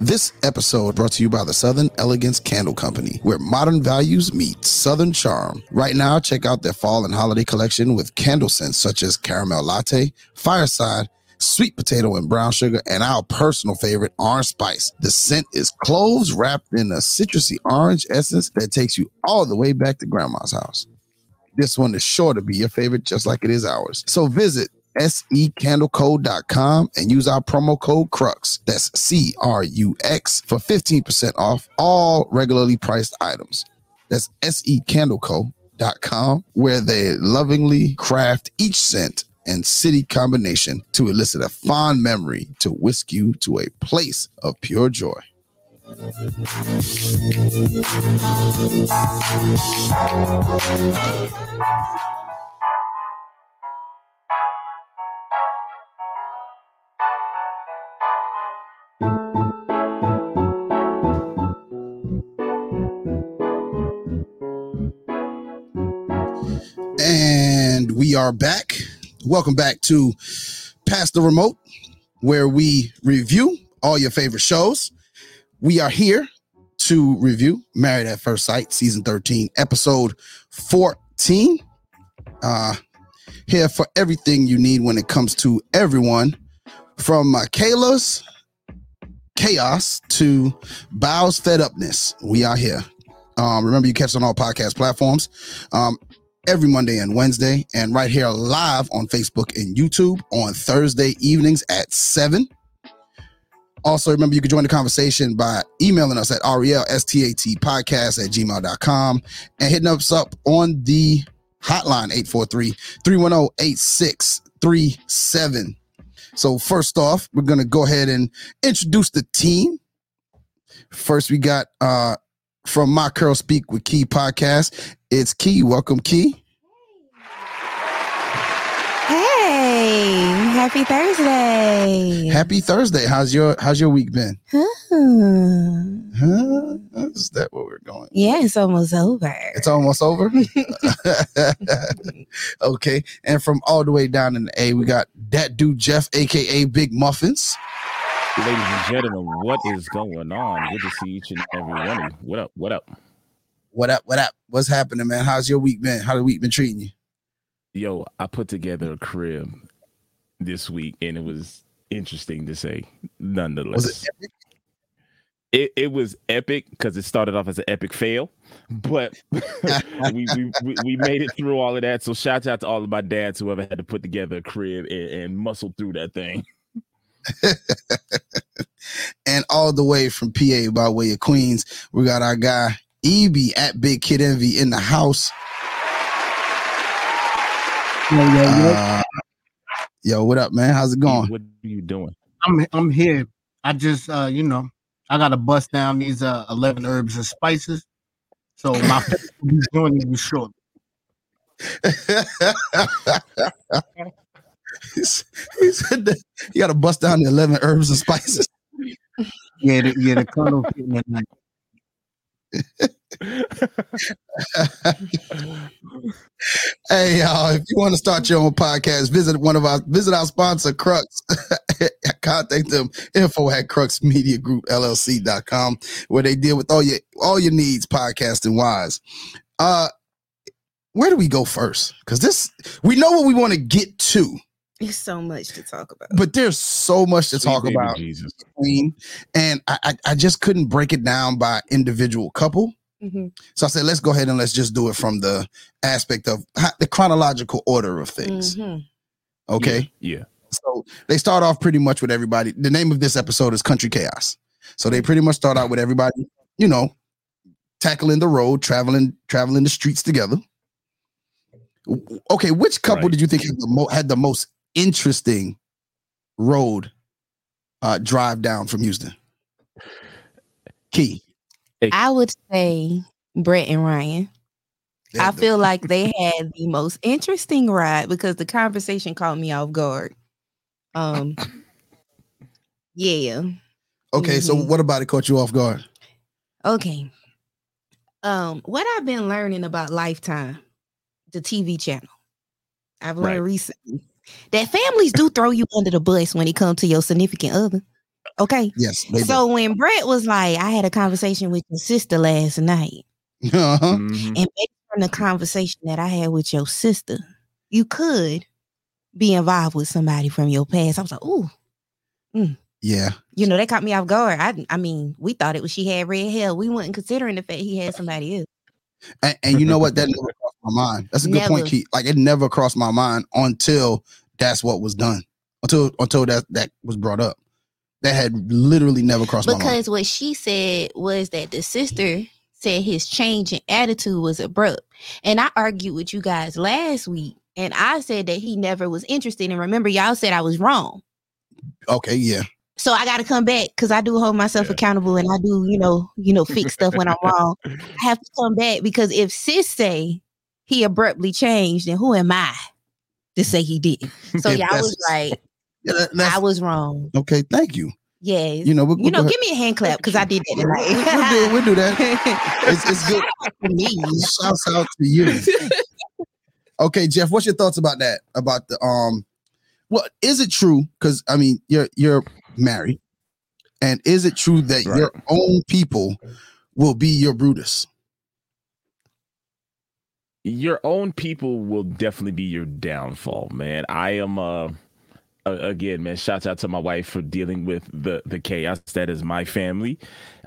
This episode brought to you by the Southern Elegance Candle Company, where modern values meet Southern charm. Right now, check out their fall and holiday collection with candle scents such as caramel latte, fireside, sweet potato and brown sugar, and our personal favorite, orange spice. The scent is cloves wrapped in a citrusy orange essence that takes you all the way back to grandma's house. This one is sure to be your favorite, just like it is ours. So visit secandlecode.com and use our promo code CRUX. That's C R U X for 15% off all regularly priced items. That's secandleco.com where they lovingly craft each scent and city combination to elicit a fond memory to whisk you to a place of pure joy. We are back. Welcome back to Past the Remote, where we review all your favorite shows. We are here to review Married at First Sight, season 13, episode 14. Uh, here for everything you need when it comes to everyone from uh, Kayla's chaos to Bao's fed upness. We are here. Um, remember, you catch on all podcast platforms um, every Monday and Wednesday, and right here live on Facebook and YouTube on Thursday evenings at 7. Also, remember, you can join the conversation by emailing us at relstat podcast at gmail.com and hitting us up on the hotline 843 310 8637. So, first off, we're to go ahead and introduce the team. First, we got uh, from My Curl Speak with Key podcast. It's Key. Welcome, Key. Hey, happy Thursday. Happy Thursday. How's your How's your week been? Huh. Huh? Is that what we're going? Yeah, it's almost over. It's almost over. okay, and from all the way down in the A, we got that dude Jeff, aka Big Muffins. Ladies and gentlemen, what is going on? Good to see each and every one of you. What up? What up? What up? What up? What's happening, man? How's your week been? How the week been treating you? Yo, I put together a crib this week and it was interesting to say, nonetheless. Was it epic? It, it was epic because it started off as an epic fail, but we, we, we made it through all of that. So shout out to all of my dads who ever had to put together a crib and, and muscle through that thing. and all the way from PA by way of Queens, we got our guy EB at Big Kid Envy in the house. Yeah, yeah, yeah. Uh, yo, what up, man? How's it going? What are you doing? I'm I'm here. I just uh, you know, I gotta bust down these uh eleven herbs and spices. So my will be joining you shortly. he said that you got to bust down the 11 herbs and spices. Yeah, the, yeah, the colonel night. hey, y'all, if you want to start your own podcast, visit one of our visit our sponsor, Crux. Contact them info at cruxmediagroup.llc.com where they deal with all your all your needs podcasting wise. Uh where do we go first? Because this we know what we want to get to, It's so much to talk about. but there's so much to Sweet talk about. Jesus. Queen, and I, I I just couldn't break it down by individual couple. Mhm, So I said, let's go ahead and let's just do it from the aspect of ho- the chronological order of things. mhm. Okay. Yeah. So they start off pretty much with everybody. The name of this episode is Country Chaos. So they pretty much start out with everybody, you know, tackling the road, traveling, traveling the streets together. Okay, which couple Right. did you think had the, mo- had the most interesting road uh, drive down from Houston? Key. I would say Brett and Ryan. I feel like they had the most interesting ride because the conversation caught me off guard. Um, yeah. Okay, so Mhm. what about it caught you off guard? Okay. Um, what I've been learning about Lifetime, the TV channel, I've learned Right. recently that families do throw you under the bus when it comes to your significant other. Okay. Yes. They So when Brett was like, I had a conversation with your sister last night. Uh-huh. Mhm. and based on the conversation that I had with your sister, you could be involved with somebody from your past. I was like, ooh, Yeah. you know, they caught me off guard. I, I mean, we thought it was she had red hair. We weren't considering the fact he had somebody else. And, and you know what? That never crossed my mind. That's a good point, Keith. Like it never crossed my mind until that's what was done. Until until that that was brought up. That had literally never crossed my mind. Because what she said was that the sister said his change in attitude was abrupt. And I argued with you guys last week, and I said that he never was interested. And remember, y'all said I was wrong. Okay, yeah. So I got to come back because I do hold myself Yeah. accountable, and I do, you know, you know, fix stuff when I'm wrong. I have to come back because if sis say he abruptly changed, then who am I to say he did? So yeah, y'all was right. Yeah, I was wrong. okay, thank you. Yes. You know, we'll, you know, give me a hand clap because I did that tonight. we'll, do, we'll do that. It's, it's good for me. Shouts out to you. Okay, Jeff, what's your thoughts about that? About the um, well, is it true? Because I mean, you're you're married, and is it true that Right. your own people will be your Brutus? Your own people will definitely be your downfall, man. I am uh again, man, shout out to my wife for dealing with the the chaos that is my family.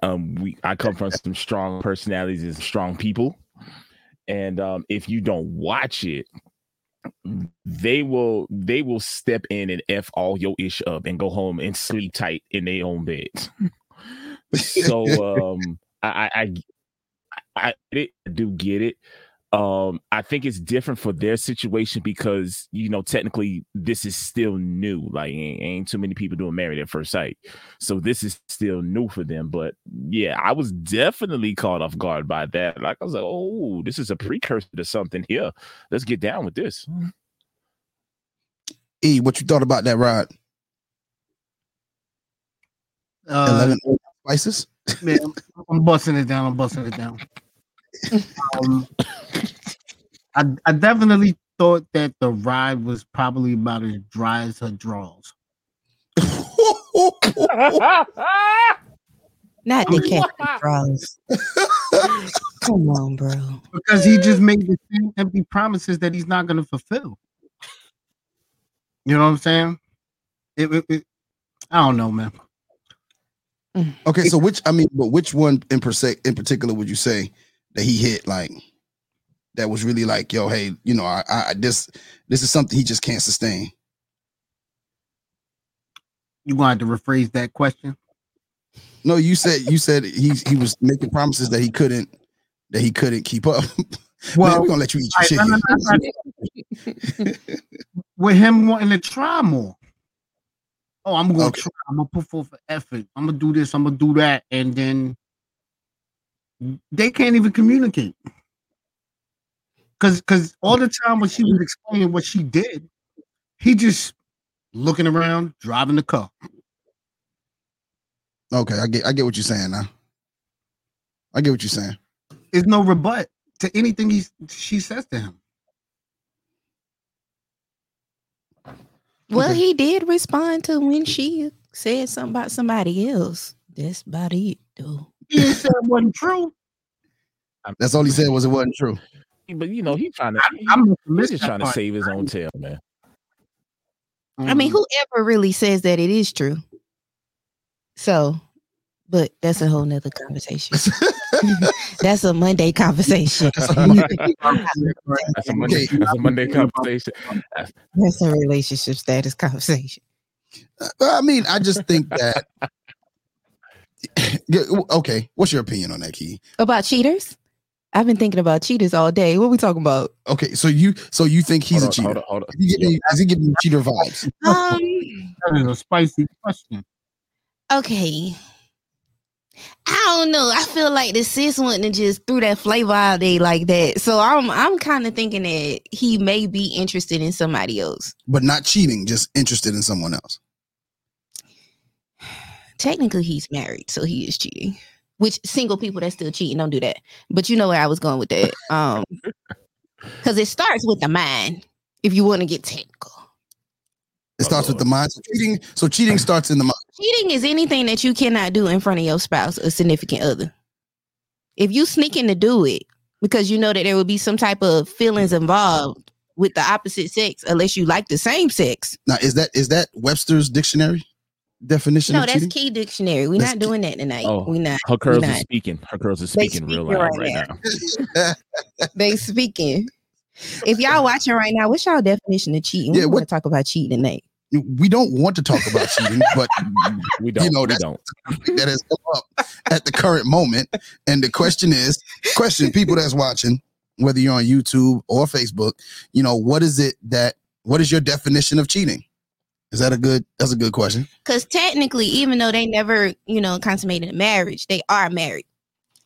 Um we I come from some strong personalities and strong people. And um if you don't watch it, they will they will step in and F all your ish up and go home and sleep tight in their own beds. so um I I, I, I do get it um i think it's different for their situation because you know technically this is still new like ain't, ain't too many people doing married at first sight so this is still new for them but yeah i was definitely caught off guard by that like i was like oh this is a precursor to something here let's get down with this E, what you thought about that ride? Uh, Eleven spices. man, I'm busting it down. I'm busting it down. Um, I I definitely thought that the ride was probably about as dry as her drawers. Not the Captain Frost. Come on, bro. because he just made the same empty promises that he's not going to fulfill. You know what I'm saying? It, it- it- I don't know, man. okay, so which I mean, but which one in per se, in particular would you say that he hit like that was really like, yo, hey, you know, I, I this this is something he just can't sustain. You going to rephrase that question? No, you said you said he he was making promises that he couldn't that he couldn't keep up. Well, Well, we're gonna let you eat your I- chicken. no, no. with him wanting to try more. Oh, I'm gonna Okay. try. I'm gonna put forth effort. I'm gonna do this. I'm gonna do that, and then they can't even communicate. Cause, cause all the time when she was explaining what she did, he just looking around, driving the car. Okay, I get I get what you're saying now. I get what you're saying. There's no rebut to anything he she says to him. Well, Okay. he did respond to when she said something about somebody else. That's about it, though. He ain't said it wasn't true. That's all he said was it wasn't true. but you know he trying to I, I must have he's just trying to save his own tail man I mean, whoever really says that it is true. So, but that's a whole nother conversation. that's a Monday conversation. that's a monday, Okay. that's a monday conversation That's a relationship status conversation. Uh, I mean, I just think that. Yeah, okay, what's your opinion on that, Key? About cheaters? I've been thinking about cheaters all day. What we talking about? Okay, so you so you think he's hold a cheater? on, hold on, hold on. Is he giving you, is he giving you cheater vibes? Um, That is a spicy question. okay. I don't know. I feel like the sis wouldn't have just threw that flavor out there like that. So I'm I'm kind of thinking that he may be interested in somebody else. But not cheating, just interested in someone else. Technically, he's married, so he is cheating. Which single people that still cheating don't do that. But you know where I was going with that. Um, because it starts with the mind. If you want to get technical, It starts with the mind. So cheating. So cheating starts in the mind. Cheating is anything that you cannot do in front of your spouse or significant other. If you sneaking to do it because you know that there will be some type of feelings involved with the opposite sex, unless you like the same sex. Now, is that is that Webster's dictionary definition? No, of that's cheating? Key Dictionary. We're That's not key- doing that tonight. Oh, We're not. Her girls We're not. speaking. Her girls are They speaking real loud right right now. now. They speaking. If y'all watching right now, what's y'all definition of cheating? Yeah, We want to talk about cheating tonight. we don't want to talk about cheating, but We don't. know, we don't. that has come up at the current moment. And the question is, question people that's watching, whether you're on YouTube or Facebook, you know, what is it that what is your definition of cheating? Is that a good that's a good question. Because technically, even though they never, you know, consummated a marriage, they are married.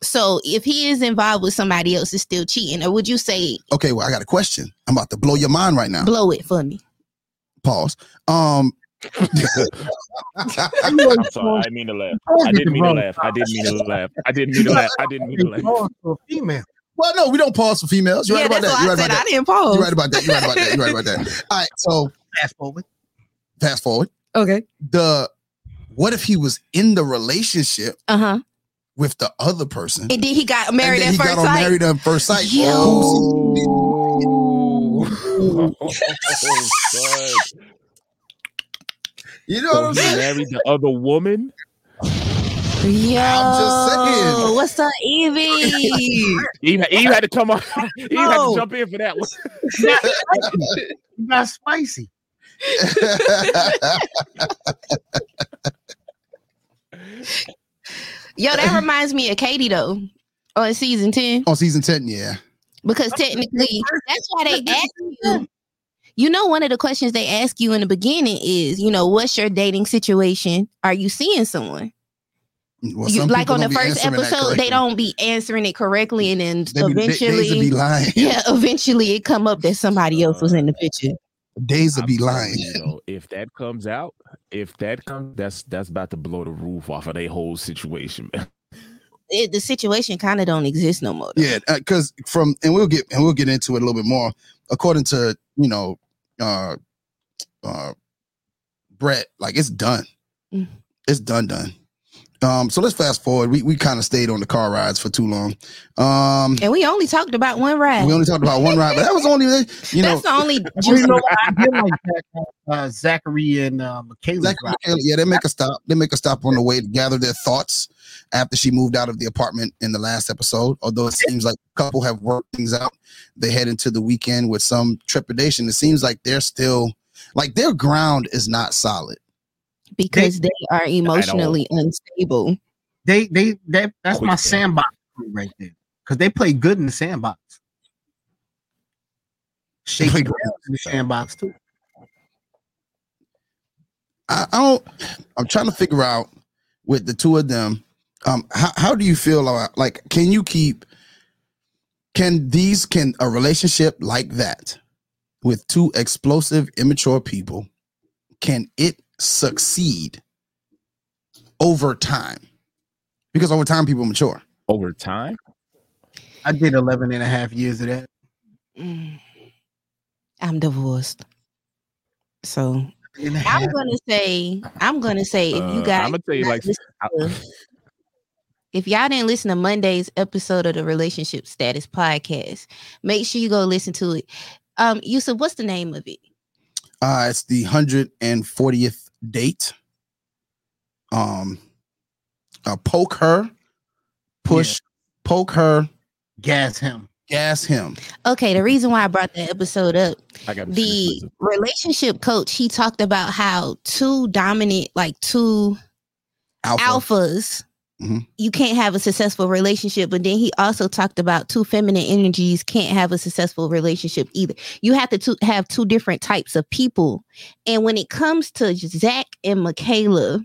So if he is involved with somebody else, it's still cheating. Or would you say Okay, well, I got a question. I'm about to blow your mind right now. blow it for me? Pause. Um I'm sorry. I didn't mean to laugh. I didn't mean to laugh. I didn't mean to laugh. I didn't mean to laugh. I didn't mean to laugh. Pause for female. well, no, we don't pause for females. You're yeah, right about that. You're right I about said. I that. didn't pause. You're right about that. You're right about that. You're right about that. All right, so Fast forward. Fast forward. Okay. The what if he was in the relationship Uh huh. with the other person? And then he got married and then at he first got sight. married at first sight. Yo. Oh, son. You know So what I'm he saying? married the other woman. Yo, I'm just saying. What's up, Evie? Eve, Eve had to come on. Eve had No. to jump in for that one. You got spicy. Yo, that reminds me of Katie though, on season ten, on season 10, yeah. because technically that's why they ask you. You know, one of the questions they ask you in the beginning is, you know, what's your dating situation? Are you seeing someone? Well, You- like on the first episode, they don't be answering it correctly, and then They be, they, days eventually, be lying. yeah, eventually it come up that somebody else was in the picture. Days will I'm be lying. you, though, if that comes out, if that comes, that's that's about to blow the roof off of their whole situation, man. It, the situation kind of don't exist no more. though. Yeah, because from and we'll get and we'll get into it a little bit more. According to you know, uh, uh, Brett, like it's done. Mm. It's done, done. Um, so let's fast forward. We we kind of stayed on the car rides for too long. Um, And we only talked about one ride. we only talked about one ride, but that was only you know That's the only You know I did like that? Uh, Zachary and uh, Michaela. Zach Michaela, yeah, they make a stop. They make a stop on the way to gather their thoughts after she moved out of the apartment in the last episode. Although it seems like a couple have worked things out, they head into the weekend with some trepidation. It seems like they're still like their ground is not solid. Because they are emotionally unstable. They they that that's Quick my down. sandbox right there because they play good in the sandbox. Shake play it in the sandbox too. I, I don't. I'm trying to figure out with the two of them. Um, how how do you feel about like? Can you keep? Can these can a relationship like that with two explosive, immature people? Can it succeed over time? Because over time, people mature. Over time, I did 11 and a half years of that. Mm. I'm divorced. So And a I'm gonna say, I'm gonna say, if you uh, guys, I'm gonna tell you like, listen I- to- if y'all didn't listen to Monday's episode of the Relationship Status Podcast, make sure you go listen to it. Um, Yusuf, what's the name of it? Uh, it's the hundred and fortieth date. Um, uh, poke her, push, poke her, gas him. gas him. Okay, the reason why I brought that episode up I got the relationship coach he talked about how two dominant like two Alpha. alphas Mhm. you can't have a successful relationship but then he also talked about two feminine energies can't have a successful relationship either you have to two, have two different types of people and when it comes to zach and michaela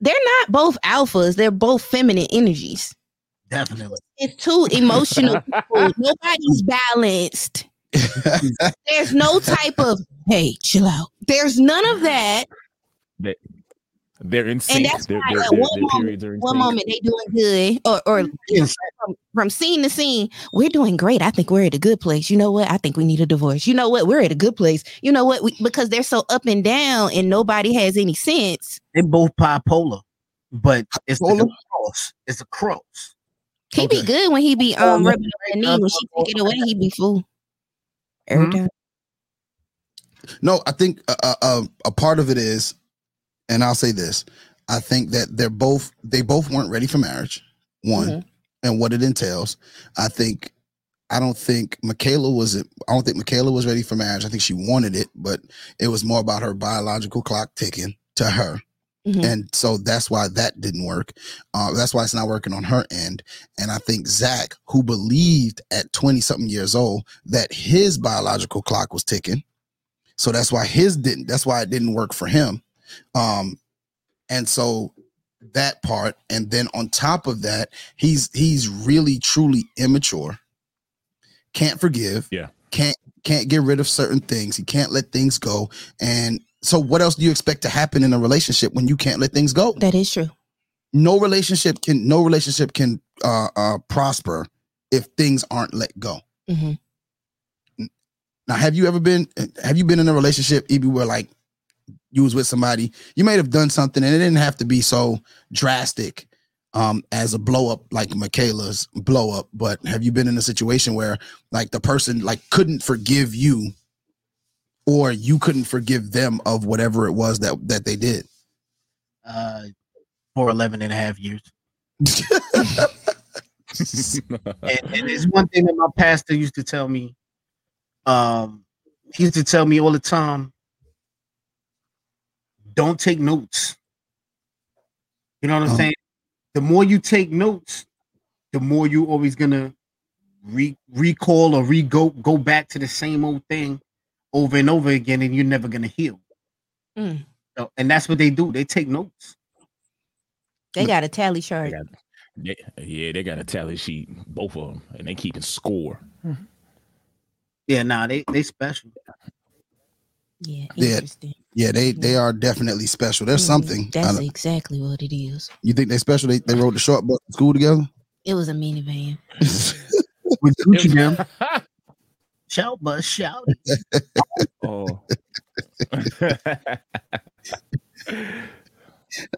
they're not both alphas they're both feminine energies Definitely. it's two emotional people nobody's balanced there's no type of hey, chill out. There's none of that. They're in sync. that's Their, why their, at their, one their moment- periods are in One sync. moment they doing good, or or Yes. from, from scene to scene, we're doing great. I think we're at a good place. You know what? I think we need a divorce. You know what? We're at a good place. You know what? We, because they're so up and down and nobody has any sense. They both bipolar, but it's like a cross. It's a cross. He be good when he be um no, rubbing on the right, knee. When uh, she take it away, he be fool. Every Mhm. time. No, I think a, a, a- a part of it is, and I'll say this: I think that they're both they both weren't ready for marriage. One, Mhm. and what it entails. I think. I don't think Michaela was. I don't think Michaela was ready for marriage. I think she wanted it, but it was more about her biological clock ticking to her, Mhm. and so that's why that didn't work. Uh, that's why it's not working on her end. And I think Zach, who believed at twenty something years old that his biological clock was ticking, so that's why his didn't. That's why it didn't work for him. Um, and so that part, and then on top of that, he's he's really truly immature. Can't forgive. Yeah. Can't can't get rid of certain things. He can't let things go. And so, what else do you expect to happen in a relationship when you can't let things go? That is true. No relationship can no relationship can uh, uh, prosper if things aren't let go. Mhm. Now, have you ever been have you been in a relationship, Evie, where like you was with somebody, you may have done something and it didn't have to be so drastic um as a blow up like Michaela's blow up, but have you been in a situation where like the person like couldn't forgive you or you couldn't forgive them of whatever it was that that they did? Uh, for 11 and a half years. And, and there's one thing that my pastor used to tell me. Um, he used to tell me all the time, don't take notes. You know what I'm Oh. saying? The more you take notes, the more you're always gonna re- recall or re go go back to the same old thing over and over again, and you're never gonna heal. Mm. So- and that's what they do. They take notes. They got a tally chart. They got- they- yeah, they got a tally sheet, both of them, and they keeping score. Yeah, nah, they they special. Yeah, Yeah. interesting. yeah, they they are definitely special. There's Mhm. something. That's exactly what it is. you think they special? They they rode the short bus to school together. It was a minivan. With Gucci them, shout bus, shout. oh.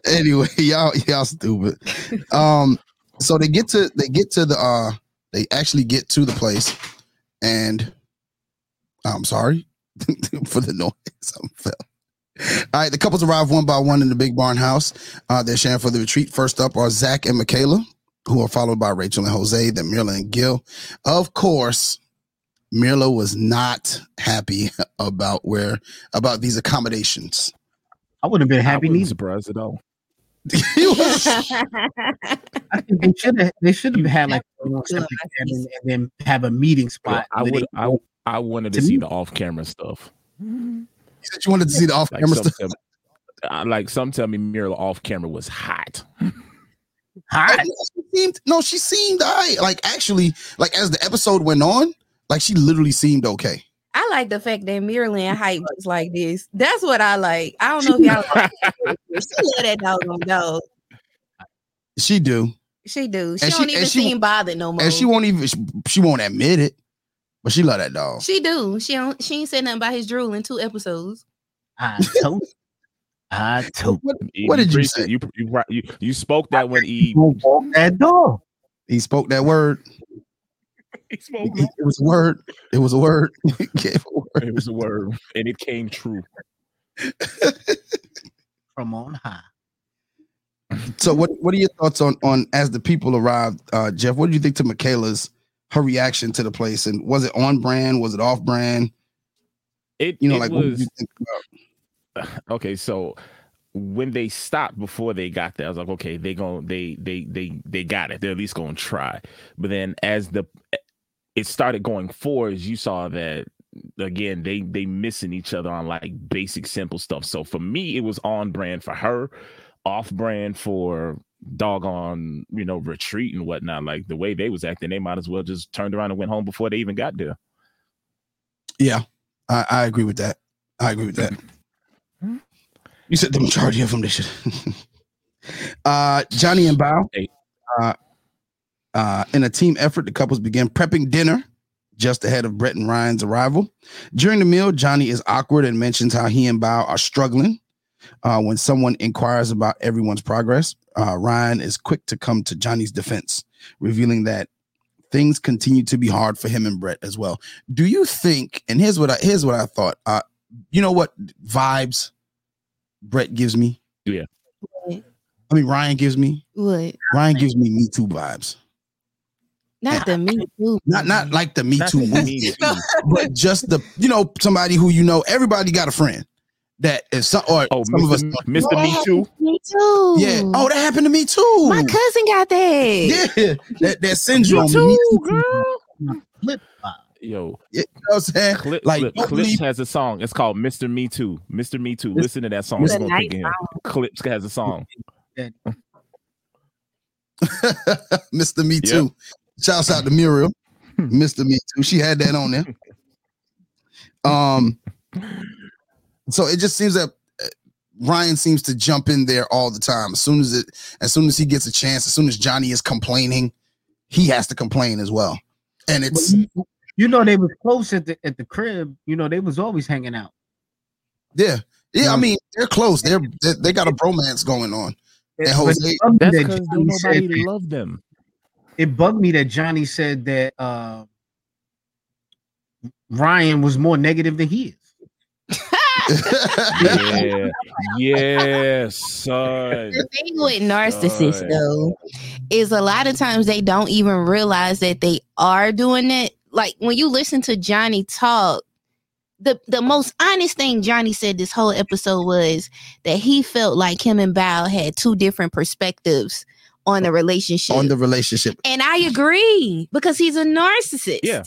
anyway, y'all y'all stupid. Um, so they get to they get to the uh they actually get to the place, and I'm sorry for the noise. I fell. All right, the couples arrive one by one in the big barn house. Uh, they're sharing for the retreat. First up are Zach and Michaela, who are followed by Rachel and Jose, then Myrla and Gil. Of course, Myrla was not happy about where about these accommodations. I wouldn't have been happy wasn't neither. surprised at all. Was- I think they should have they should have had like you and, then- and then have a meeting spot. I would. I, I wanted to To see me- the off-camera stuff. You said you wanted to see the off-camera some, stuff. tell, I- uh, like some tell me Mira off-camera was hot. hot. She seemed no, she seemed all right. Like actually, like as the episode went on, like she literally seemed okay. I like the fact that Maryland hype was like this. That's what I like. I don't know if y'all like it. She love that dog on dog. She do, She do. She and don't even she- seem bothered no more. and she won't even. She, she won't admit it, but she love that dog. She do. She don't. She ain't said nothing about his drool in two episodes. I told you. I told What, What did you preached say? You you right- you, you spoke that when he Eve. That door. he spoke that word. He spoke It, it was a word. It was a word. He a word. It was a word, and it came true. from on high. So what what are your thoughts on on as the people arrived, uh, Jeff? What do you think to Michaela's her reaction to the place, and was it on brand? Was it off brand? It You know, it like was you think about? okay. So when they stopped before they got there, I was like, okay, they going they they they they got it. They're at least going to try. But then as the eh, it started going forwards, you saw that again they they missing each other on like basic simple stuff. So for me, it was on brand for her, off brand for doggone you know retreat and whatnot. Like the way they was acting, they might as well just turned around and went home before they even got there. Yeah, I, I agree with that. I agree with that. You said the majority of them they should. uh, Johnny and Bao. Uh, Uh, in a team effort, the couples begin prepping dinner just ahead of Brett and Ryan's arrival. During the meal, Johnny is awkward and mentions how he and Bao are struggling. Uh, when someone inquires about everyone's progress, uh, Ryan is quick to come to Johnny's defense, revealing that things continue to be hard for him and Brett as well. Do you think? And here's what I here's what I thought. Uh, you know what vibes Brett gives me? Yeah. I mean Ryan gives me. What? Ryan gives me Me Too vibes. Not the me too. Not not like the Me Not Too movie, Me Too. but just the you know somebody who you know. Everybody got a friend that is some or Oh, some of us. Mr. Mr. Me Too. Me too. Yeah. Oh, that happened to me too. my cousin got that. Yeah, that, that syndrome. Me too, Me too. girl. Flip side. Yo, You know what I'm saying? Clip, Like, Clip- don't Clipse believe- has a song. It's called Mr. Me Too. Mr. Me Too. It's- Listen to that song. it's It's gonna nice song. Clipse has a song. Mr. Me Yep. Too. Shouts out to Muriel. Mr. Me Too. She had that on there. Um, so it just seems that uh, Ryan seems to jump in there all the time. As soon as it, as soon as he gets a chance, as soon as Johnny is complaining, he has to complain as well. And it's You know they was close at the at the crib. You know they was always hanging out. yeah, yeah. I mean, they're close. They're they, they got a bromance going on. And Jose- it bugged me That's that because Johnny said nobody that- love them. it bugged me that Johnny said that uh, Ryan was more negative than he is. Yeah, yeah, son. The thing with narcissists Son. though is a lot of times they don't even realize that they are doing it. Like when you listen to Johnny talk, the the most honest thing Johnny said this whole episode was that he felt like him and Bao had two different perspectives on the relationship. on the relationship. and I agree because he's a narcissist. Yeah.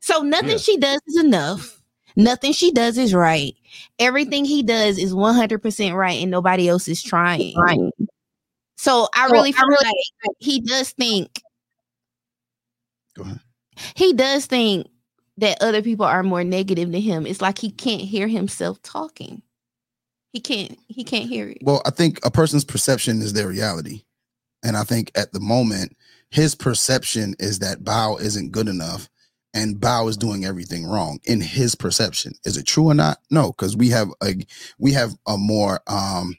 So nothing Yeah. she does is enough. Nothing she does is right. Everything he does is 100% right and nobody else is trying. Right. So I really feel like he does think Go ahead. he does think that other people are more negative than him. It's like he can't hear himself talking. He can't he can't hear it. Well, I think a person's perception is their reality. And I think at the moment, his perception is that Bao isn't good enough and Bao is doing everything wrong in his perception. Is it true or not? No, because we have a we have a more um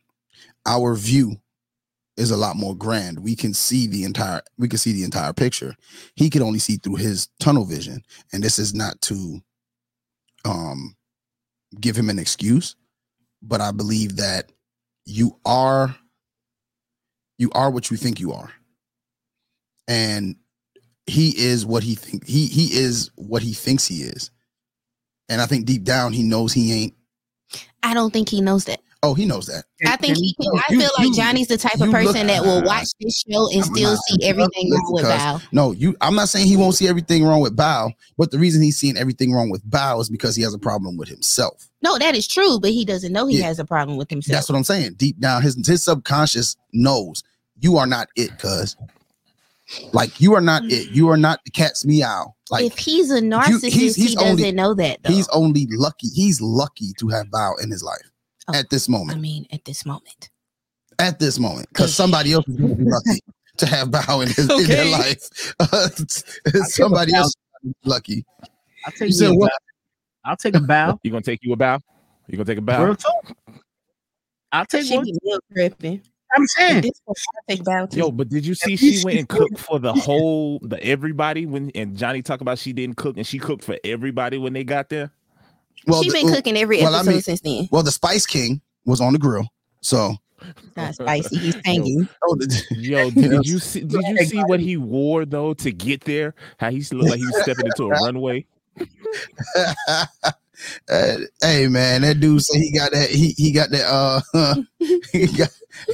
our view is a lot more grand. We can see the entire we can see the entire picture. He could only see through his tunnel vision. And this is not to um give him an excuse, but I believe that you are you are what you think you are and he is what he think he he is what he thinks he is and i think deep down he knows he ain't I don't think he knows that. oh he knows that I think he can, I feel like Johnny's the type of person that will watch this show and still see everything wrong with because- Bao. no you i'm not saying he won't see everything wrong with Bao, but the reason he's seeing everything wrong with Bao is because he has a problem with himself No, that is true, but he doesn't know he Yeah. has a problem with himself. that's what i'm saying deep down his his subconscious knows you are not it cuz like you are not it you are not the cat's meow like if he's a narcissist, he's- he doesn't only- know that though. he's only lucky he's lucky to have Bao in his life Oh, at this moment. I mean, at this moment. at this moment because somebody else is be lucky to have Bao in, his, in their life. Uh, somebody else lucky. I'll take You you said a what? bow. I'll take a bow. You gonna take you a bow? You gonna take a bow? Real talk. I'll take She one. be milk tripping. I'm saying this point, I take Yo, but did you see she went and cooked for the whole the everybody when and Johnny talked about she didn't cook and she cooked for everybody when they got there? Well, she the, been cooking every well, I episode mean- since then. well, the Spice King was on the grill. So, It's not spicy. He's tangy. oh, the- Yo, did you see did you see what he wore though to get there? How he looked like he was stepping into a runway? Uh, hey man, that dude said he got that. He he got that. Uh, he got.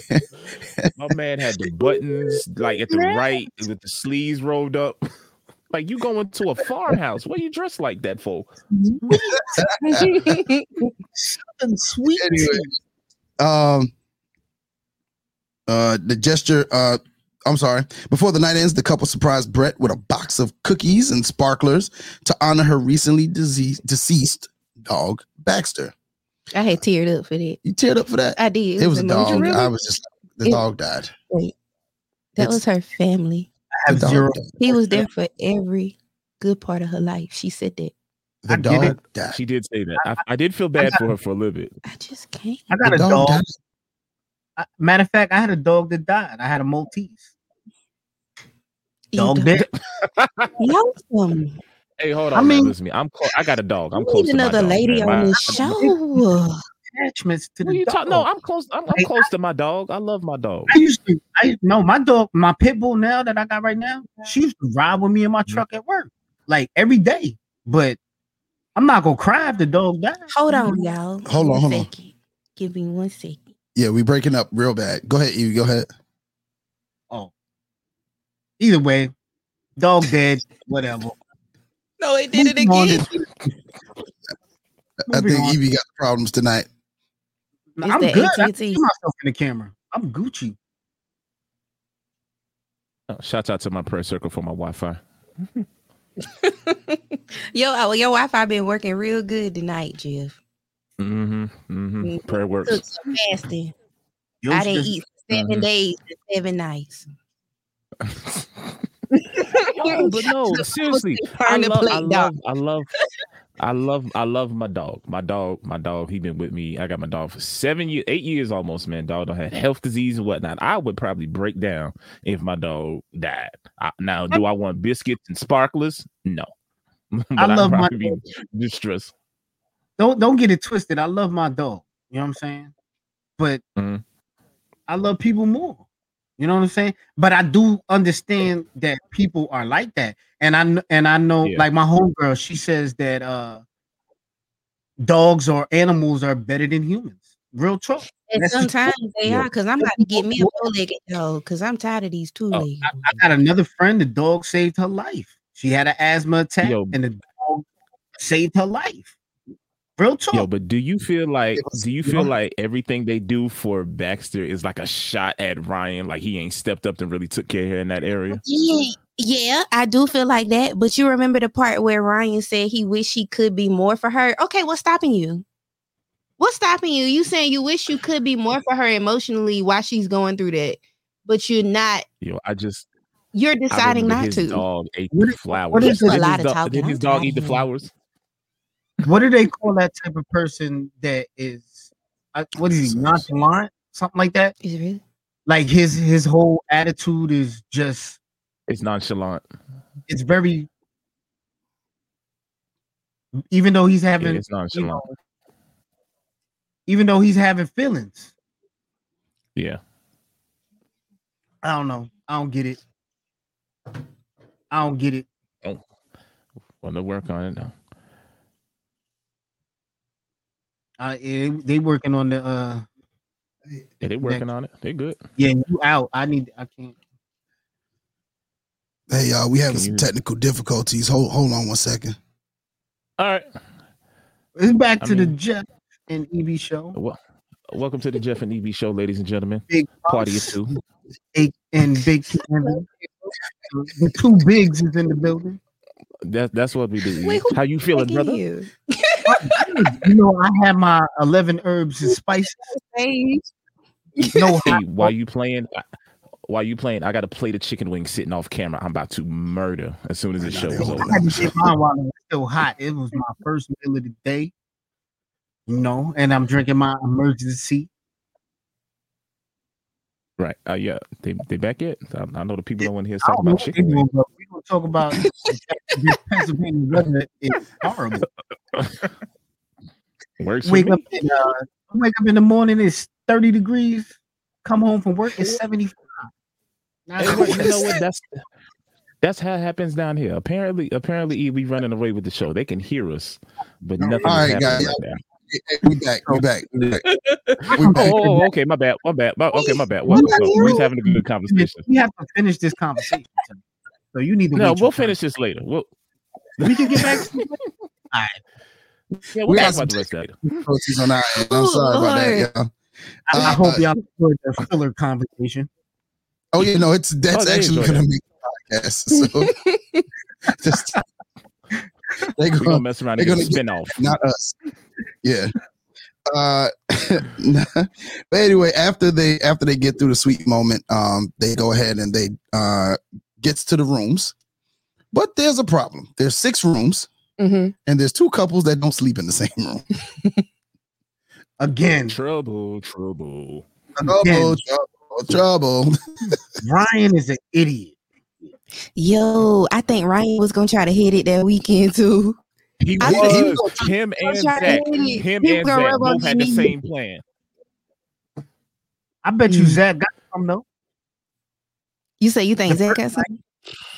My man had the buttons like at the right with the sleeves rolled up. Like you going to a farmhouse. What you dressed like that for? something sweet. Anyway, um, uh, the gesture. Uh, I'm sorry. Before the night ends, the couple surprised Brett with a box of cookies and sparklers to honor her recently deceased, deceased dog, Baxter. I had teared up for that. You teared up for that? I did. It was a dog. emotional. I was just the It- dog died. Wait, That It's- was her family. I have zero. He was there for every good part of her life. She said that. The I get dog died. She did say that. I, I did feel bad for her for a little bit. I just can't. I got The a dog dog. I- matter of fact, I had a dog that died. I had a Maltese. You Dog don't- dead. Lonesome. Hey, hold on. I on. mean- man, listen to me. I'm close. I got a dog. I'm close need to my another dog, lady man. on My- this show. Attachments to What the you dog. talk? No, I'm close. I'm, I'm Like, close to my dog. I love my dog. I used to. I no, my dog, my pit bull now that I got right now, she used to ride with me in my Mm-hmm. truck at work, like every day. But I'm not gonna cry if the dog dies. Hold on, y'all. Hold on, hold on. Give me one second. Yeah, we breaking up real bad. Go ahead, you. Go ahead. Oh, either way, dog dead, whatever. No, it did it again. I moving think on. Evie got problems tonight. It's I'm good. I AT&T. see myself in the camera. I'm Gucci. Oh, shouts out to my prayer circle for my Wi-Fi. Yo, oh, your Wi-Fi been working real good tonight, Jeff. Mm-hmm. Mm-hmm. Mhm. Prayer Took works. some fasting. Yo's I didn't just- eat for 7 Mhm. days and seven nights. But no, seriously, I love, I love, I love, I love, I love my dog. My dog, my dog. He been with me. I got my dog for seven years, eight years almost. Man, dog don't have health disease and whatnot. I would probably break down if my dog died. I, now, do I want biscuits and sparklers? No, but I love my be distressed. don't don't get it twisted. I love my dog. You know what I'm saying? But Mhm. I love people more. You know what I'm saying? But I do understand that people are like that. And I and I know Yeah. like my homegirl, she says that uh dogs or animals are better than humans. Real talk. And That's sometimes they are, because I'm about to get me a four-legged dog, because I'm tired of these two-legged. I, I got another friend, the dog saved her life. She had an asthma attack Yo. and the dog saved her life. Real talk. Yo, but do you feel like was- do you you feel know- like everything they do for Baxter is like a shot at Ryan? Like he ain't stepped up and really took care of her in that area? Yeah, yeah, I do feel like that. But you remember the part where Ryan said he wish he could be more for her? Okay, what's stopping you? What's stopping you? You saying you wish you could be more for her emotionally while she's going through that, but you're not. Yo, I just You're deciding remember not his to. dog ate What the flowers. what is Did? A his lot of dog- talking. Did his dog eat of the him. flowers? What do they call that type of person that is uh, what is he nonchalant something like that Is it really? like his his whole attitude is just It's nonchalant. it's very even though he's Yeah, having it's you nonchalant. know, even though he's having feelings Yeah. i don't know i don't get it i don't get it oh. Well, to work on it now. Uh eh, they working on the uh Yeah, they working on it. They good. yeah you out i need i can't Hey, y'all, we having Can some you- technical difficulties. Hold, hold on one second. All right. it's back I to the jeff and eb show Well, welcome to the Jeff and EB show, ladies and gentlemen. big Party of two. Big and big Kevin. the two bigs is in the building. That, that's what we do. Wait, How you feeling, brother? you. You know, I have my eleven herbs and spices. No Hey, while you playing, I- while you playing, I got a plate of chicken wings sitting off camera. I'm about to murder as soon as the Nah, show they is over. I had to get mine while it was still hot. It was my first meal of the day. You know, and I'm drinking my emergency. Right? Uh, yeah, they they back yet? I, I know the people don't want to hear us I talk don't know about chicken doing, wings. But we gonna talk about Pennsylvania weather is horrible. Works Wake up, in, uh, wake up in the morning. It's 30 degrees. Come home from work. It's 75. Now, Hey, you know what? That's that's how it happens down here. Apparently, apparently, E, we running away with the show. They can hear us, but nothing All is right, happening guys. right now. Hey, we back. We back. We back. We Oh, back. oh, oh, okay, my bad, my bad. my- Okay, my bad. Well, well, we're having a good conversation. we have to finish this conversation. So you need to. No, we'll your turn. finish this later. We'll, We can get back to it. yeah, We we'll got talk about the rest of it. on our end. I'm sorry about that, y'all. I, I Uh, hope y'all enjoyed the filler conversation. Oh, you know, it's that's Oh, actually gonna make the podcast. So just they We're gonna gonna mess around they're get a gonna spin off. not us. Yeah. Uh but anyway, after they after they get through the sweet moment, um, they go ahead and they uh gets to the rooms, but there's a problem. There's six rooms, Mm-hmm. and there's two couples that don't sleep in the same room. Again, Trouble, trouble. Trouble, Again. trouble, trouble. Ryan is an idiot. Yo, I think Ryan was gonna try to hit it that weekend too. He I think he was was him and trying Zach. hit. Him He and Zach both had the same plan. I bet you Mm. Zach got some though. You say you think The Zach first got something?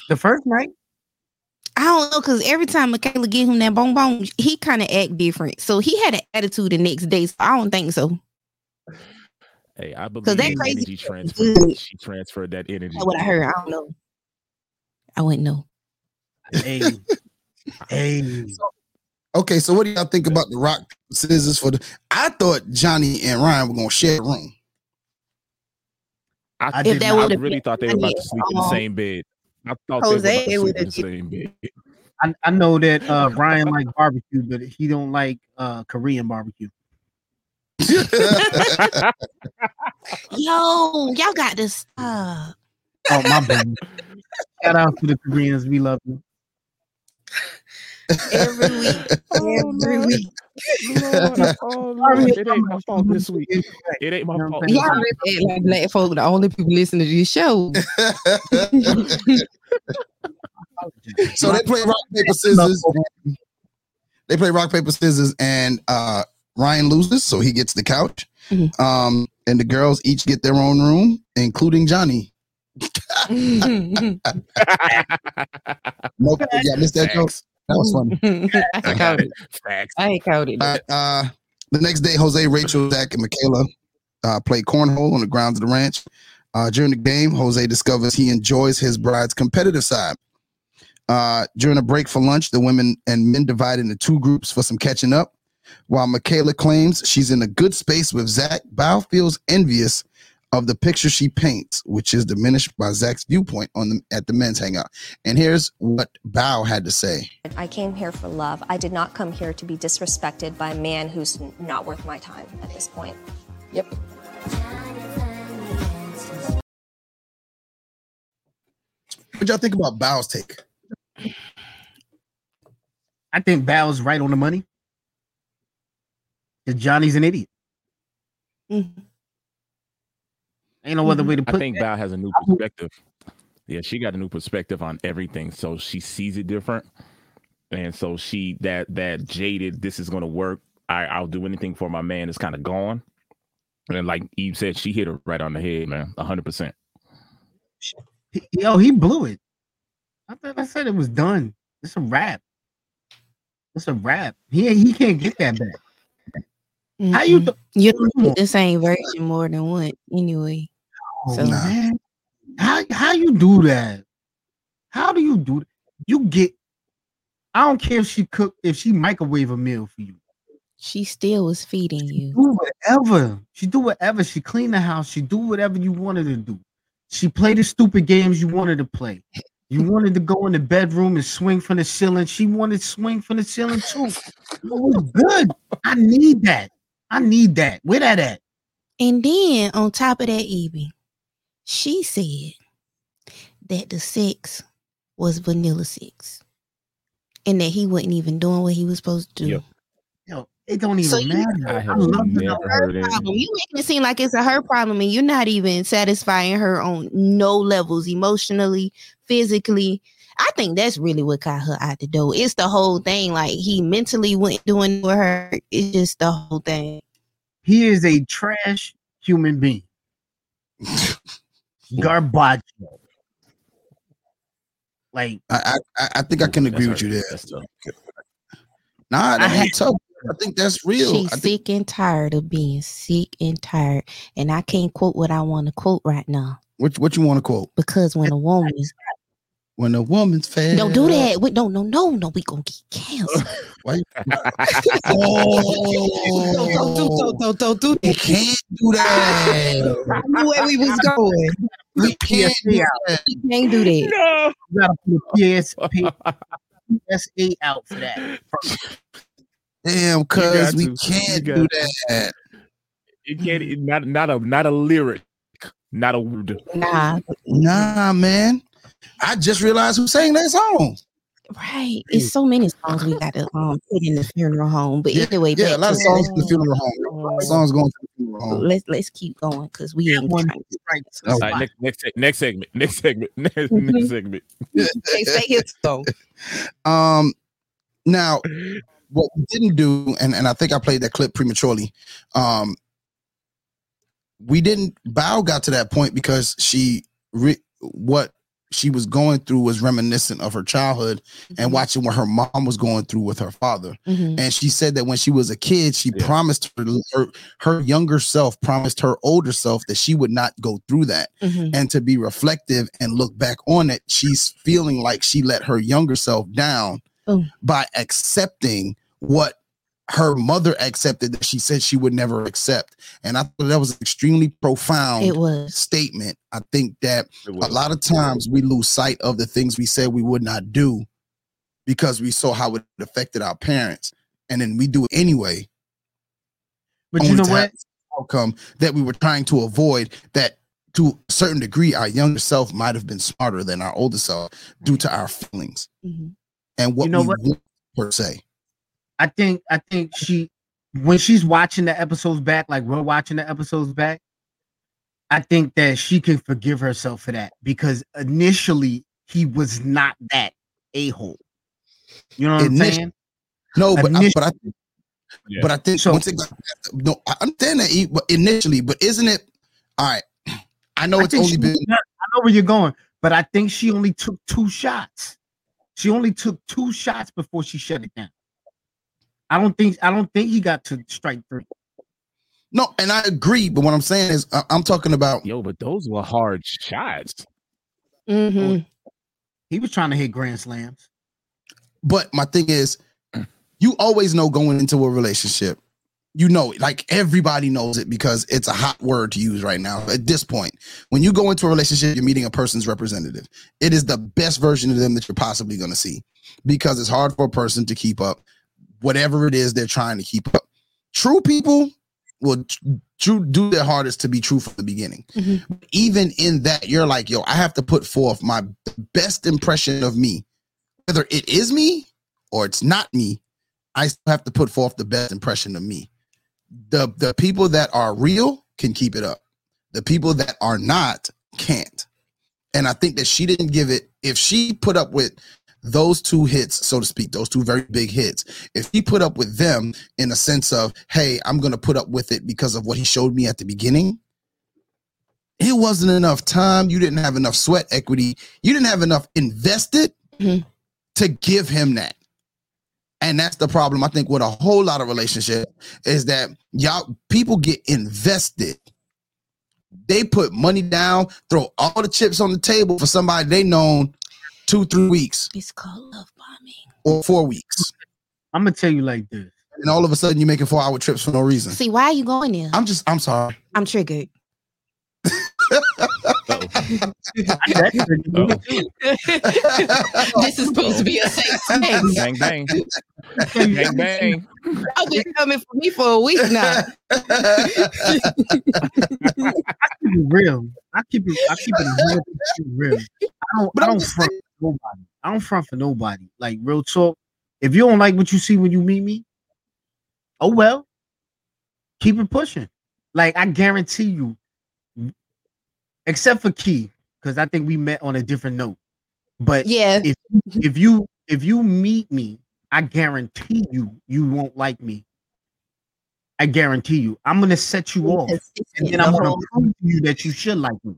The first night, I don't know, cause every time Michaela give him that bong bong, he kind of act different. So he had an attitude the next day. So I don't think so. Hey, I believe that that crazy energy is transfer. She transferred that energy. That's what I heard. I don't know. I wouldn't know. hey, hey, Okay, so what do y'all think about the rock scissors for the? I thought Johnny and Ryan were gonna share a room. I, I did did that not- I really thought they were about to funny, sleep in the um, same bed. I thought Jose they were about to sleep in the same bed. I, I know that uh, Ryan like barbecue, but he don't like uh, Korean barbecue. Yo, y'all got this. stop. Oh my bad. Shout out to the Koreans, we love you. Every week. Oh, Every Lord. week. Lord, oh, Lord, it ain't my fault this week. It ain't my fault. what I'm this Y'all saying? week. really act like black folk the only people listening to this show. so they play rock paper scissors. They play rock paper scissors, and uh, Ryan loses, so he gets the couch. Mhm. Um, and the girls each get their own room, including Johnny. Nope, yeah, missed that joke. Facts. That was funny. I got it. Facts. I ain't caught it. Uh, uh, the next day, Jose, Rachel, Zach, and Michaela uh, play cornhole on the grounds of the ranch. Uh, during the game, Jose discovers he enjoys his bride's competitive side. Uh, during a break for lunch, the women and men divide into two groups for some catching up. While Michaela claims she's in a good space with Zach, Bao feels envious of the picture she paints, which is diminished by Zach's viewpoint on the at the men's hangout. And here's what Bao had to say. I came here for love. I did not come here to be disrespected by a man who's not worth my time at this point. Yep. What y'all think about Bao's take? I think Bao's right on the money. Johnny's an idiot. Mhm. Ain't no other way to put I think that. Val has a new perspective. Yeah, she got a new perspective on everything, so she sees it different, and so she that that jaded. This is going to work. I, I'll do anything for my man. Is kind of gone, and like Eve said, she hit her right on the head, man, hundred percent. Yo, he blew it. I thought I said it was done. It's a wrap. It's a wrap. He he can't get that back. How you? Th- you don't get the same version more than one anyway. Oh, So- man. How how you do that? How do you do? that? You get. I don't care if she cook if she microwave a meal for you. She still was feeding you. do whatever. She do whatever. She clean the house. She do whatever you wanted to do. She play the stupid games you wanted to play. You wanted to go in the bedroom and swing from the ceiling. She wanted to swing from the ceiling too. It was good. I need that. I need that. Where that at? And then on top of that, Evie, she said that the sex was vanilla sex. And that he wasn't even doing what he was supposed to do. Yep. Yo, it don't even So you- matter. I I, love never heard it. problem. You making it seem like it's a her problem, and you're not even satisfying her on no levels, emotionally, physically. I think that's really what got her out the door. It's the whole thing. Like he mentally went doing with her. It's just the whole thing. He is a trash human being. Garbage. Like I I, I think I can agree with you there. That's tough. Nah, I that had- ain't tough. I think that's real. She's think sick and tired of being sick and tired. And I can't quote what I want to quote right now what what you want to quote? because when a woman is When a woman's fed. don't do that. We, no, no, no, no. We gonna get canceled. Why? don't, Oh, don't, don't do we can't do that. I knew where we was going. We can't do that. We can't do that. no. You gotta put a PS, PSA out for that. Damn, cuz we can't do that. It can't not not a not a lyric. Not a word. Nah, Nah, man. I just realized who sang that song. Right. It's so many songs we got to um put in the funeral home. But Yeah, anyway, Yeah, a lot of songs in the funeral home. A lot of songs going to the funeral home. Let's let's keep going because we ain't One trying right. Oh, All right, next next next segment. Next segment. Next, next segment. say, say his song. Um, now what we didn't do, and, and I think I played that clip prematurely. Um, we didn't. Bao got to that point because she re, what she was going through was reminiscent of her childhood and watching what her mom was going through with her father. Mhm. And she said that when she was a kid, she Yeah. promised her, her her younger self promised her older self that she would not go through that Mhm. and to be reflective and look back on it, she's feeling like she let her younger self down Oh. by accepting what her mother accepted that she said she would never accept. And I thought that was an extremely profound It was. statement. I think that a lot of times we lose sight of the things we said we would not do because we saw how it affected our parents. And then we do it anyway. But you know what? Outcome that we were trying to avoid that to a certain degree our younger self might have been smarter than our older self due to our feelings Mhm. and what You know we what? want per se. I think I think she when she's watching the episodes back, like we're watching the episodes back, I think that she can forgive herself for that because initially he was not that a hole. You know what I'm saying? No, but I, Initially- but I Yeah. but I think So- once it got no, I understand that e- but initially, but isn't it all right? I know I it's only she- been I know where you're going, but I think she only took two shots. She only took two shots before she shut it down. I don't think I don't think he got to strike three. no, and I agree. But what I'm saying is, I, I'm talking about Yo, but those were hard shots. Mm-hmm. He was trying to hit grand slams. But my thing is, you always know going into a relationship, you know it. Like everybody knows it because it's a hot word to use right now. At this point, when you go into a relationship, you're meeting a person's representative. It is the best version of them that you're possibly going to see because it's hard for a person to keep up whatever it is they're trying to keep up. True people will true do their hardest to be true from the beginning. Mhm. Even in that, you're like, yo, I have to put forth my best impression of me whether it is me or it's not me, I still have to put forth the best impression of me. The the people that are real can keep it up. The people that are not can't. And I think that she didn't give it if she put up with those two hits, so to speak, those two very big hits. If he put up with them in a sense of, hey, I'm gonna put up with it because of what he showed me at the beginning, it wasn't enough time. You didn't have enough sweat equity. You didn't have enough invested Mhm. to give him that. And that's the problem. I think with a whole lot of relationship is that y'all people get invested. They put money down, throw all the chips on the table for somebody they known two, three weeks It's called love bombing. or four weeks. I'm gonna tell you like this. And all of a sudden you're making four hour trips for no reason. See, why are you going there? I'm just I'm sorry. I'm triggered. Oh. This is supposed to be a safe space. Bang bang. Bang bang. I've been coming for me for a week now. I keep it real. I keep it. I keep it real. real. I don't. But I don't just front for nobody. I don't front for nobody. Like real talk. If you don't like what you see when you meet me, oh well. Keep it pushing. Like I guarantee you, except for Key, because I think we met on a different note. But Yeah. if if you if you meet me, I guarantee you you won't like me. I guarantee you. I'm gonna set you off, and then I'm gonna prove to you that you should like me.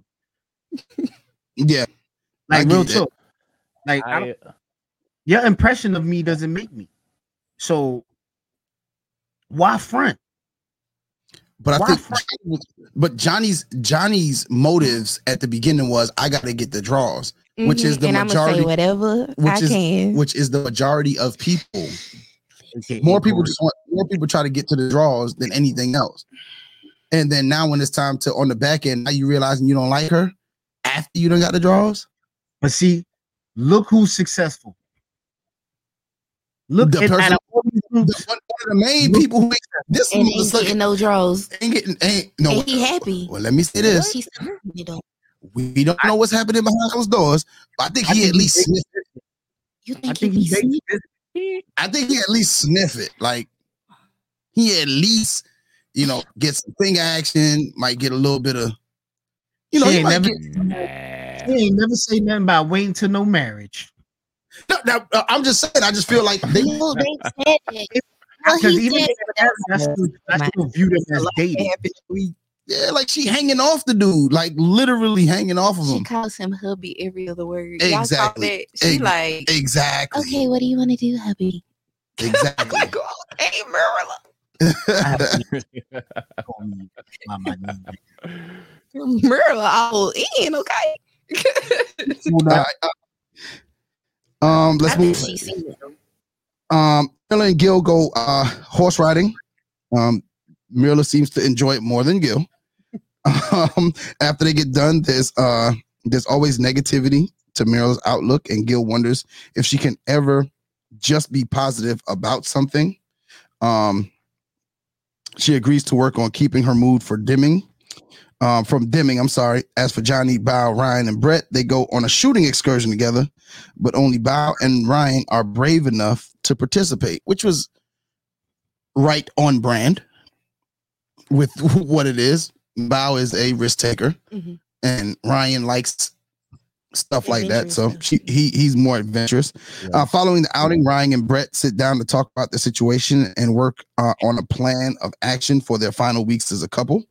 yeah. Like real talk. Like I I, your impression of me doesn't make me. So why front? But I Why think, front? But Johnny's Johnny's motives at the beginning was I got to get the draws, which is Mhm, the and I'm gonna majority- say whatever which I is- can. which is the majority of people. More people just want more people try to get to the draws than anything else. And then now when it's time to on the back end, now you realizing you don't like her after you don't got the draws. But see, look who's successful. Look The at, person- of all these The, one, one of the main people who makes this and motherfucker ain't getting no draws. ain't getting ain't no. And he happy. Well, let me say this. He's still it though. We don't know what's happening behind those doors, but I think he at least sniff it. You I think, think he he be baked. I think he at least sniff it. Like he at least, you know, get some finger action, might get a little bit of, you know, She he might never- get- Nah. He ain't never say nothing about waiting to no marriage. no, no, uh, I'm just saying. I just feel like they, Well, they said that. Because he even said if that, still, I still view them as dating. yeah, like she hanging off the dude, like literally hanging off of him. she calls him hubby every other word. Y'all call Exactly. She Ex- like, Exactly. okay, what do you want to do, hubby? Exactly. like, oh, hey, Myrla. Call me Mama Nina. Myrla all in, okay? All right, uh, um, let's I think move. she's. Um, Myrla and Gil go uh horse riding. Um, Myrla seems to enjoy it more than Gil. Um, after they get done, there's uh there's always negativity to Myrla's outlook, and Gil wonders if she can ever just be positive about something. Um, she agrees to work on keeping her mood for dimming. Um, from Deming, I'm sorry. As for Johnny, Bao, Ryan, and Brett, they go on a shooting excursion together, but only Bao and Ryan are brave enough to participate, which was right on brand with what it is. Bao is a risk taker, Mhm. and Ryan likes stuff like that. So she, he he's more adventurous. Uh, following the outing, Ryan and Brett sit down to talk about the situation and work uh, on a plan of action for their final weeks as a couple.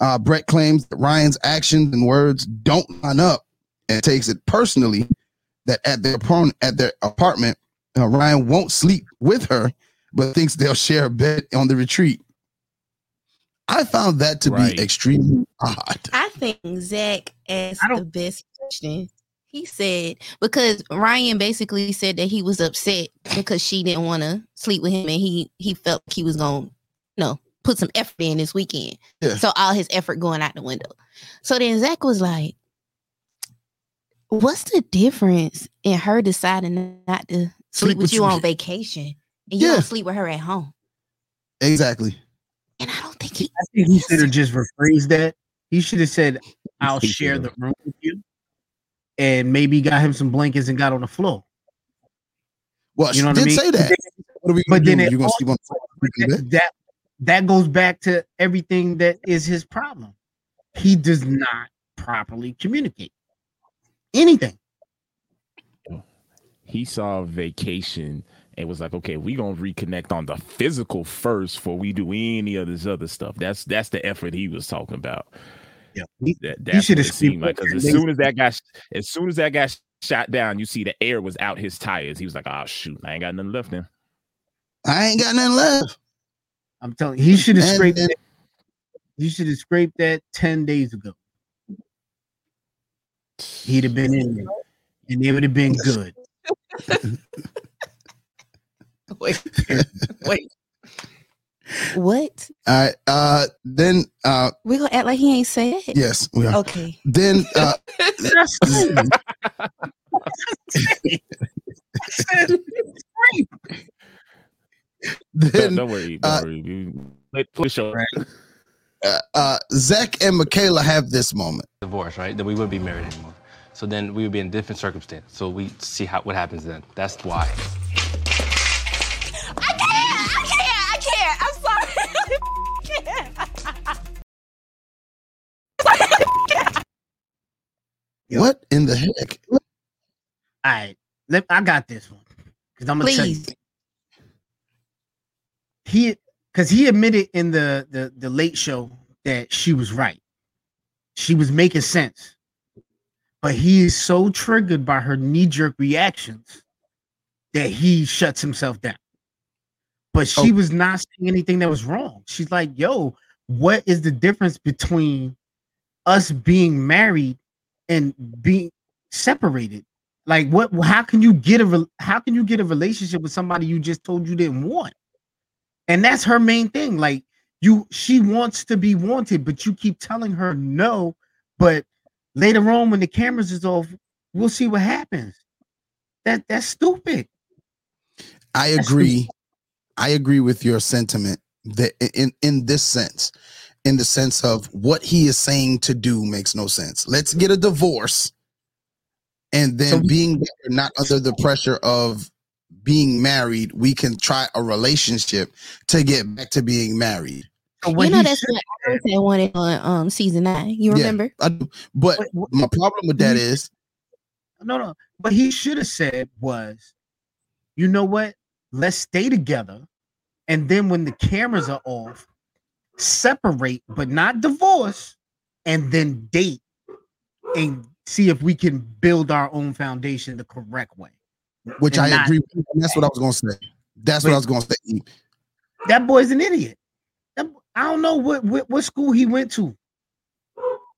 Uh, Brett claims that Ryan's actions and words don't line up and takes it personally that at their opponent at their apartment, uh, Ryan won't sleep with her, but thinks they'll share a bed on the retreat. I found that to Right. be extremely odd. I think Zach asked the best question. He said because Ryan basically said that he was upset because she didn't want to sleep with him, and he he felt he was going, to no, put some effort in this weekend. Yeah. So all his effort going out the window. So then Zach was like, "What's the difference in her deciding not to sleep, with you on vacation and you Yeah. don't sleep with her at home?" Exactly. And I don't think he. I think he should have just rephrased that. He should have said, "I'll share the room with you," and maybe got him some blankets and got on the floor. Well, You she know what I did mean? say that. What are we But gonna then do? it You gonna sleep on the freaking that, that that goes back to everything that is his problem. He does not properly communicate anything. he saw vacation and was like, okay, we gonna reconnect on the physical first before we do any of this other stuff. That's that's the effort he was talking about. Yeah, he, That that's should have it seemed like because as her soon as that got as soon as that got shot down, you see the air was out his tires. He was like, oh shoot, I ain't got nothing left then. I ain't got nothing left. I'm telling you, he should have scraped. and- that, he should have scraped that ten days ago. He'd have been in there, and it would have been good. Wait, wait. What? All right. Uh, then, uh, We gonna act like he ain't say it? yes, we are. Okay. Then, uh, That's Don't, then don't worry, don't uh, worry. You- Let play the show. uh, uh, Zach and Michaela have this moment. divorce, right? Then we wouldn't be married anymore. So then we would be in different circumstance. So we see how what happens then. That's why. I can't. I can't. I can't. I'm sorry. Yo. What in the heck? All right, let, I got this one because I'm gonna tell you. He because he admitted in the, the the late show that she was right. She was making sense, but he is so triggered by her knee jerk reactions that he shuts himself down. But she Oh. was not saying anything that was wrong. She's like, "Yo, what is the difference between us being married and being separated? Like, what? How can you get a how can you get a relationship with somebody you just told you didn't want? And that's her main thing. Like, you, she wants to be wanted, but you keep telling her no. But later on, when the cameras is off, we'll see what happens. That that's stupid. I That's agree. I agree with your sentiment that in in this sense in the sense of what he is saying to do makes no sense. Let's get a divorce and then So- being not under the pressure of being married, we can try a relationship to get back to being married. So You know that's what I said wanted on um season nine. You Yeah. remember? I do. But what- what- my problem with that is no, no. What he should have said was, you know what? Let's stay together. And then when the cameras are off, separate, but not divorce, and then date and see if we can build our own foundation the correct way. Which I not- agree with. And that's what I was gonna say. That's what I was gonna say. That boy's an idiot. That I don't know what, what what school he went to.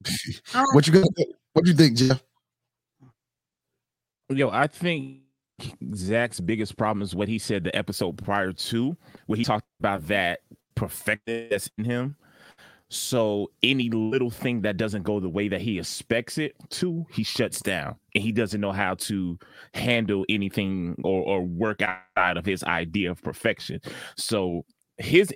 What you got? What do you think, Jeff? Yo, I think Zach's biggest problem is what he said the episode prior to, where he talked about that perfectness in him. So any little thing that doesn't go the way that he expects it to, he shuts down, and he doesn't know how to handle anything or, or work out of his idea of perfection. So his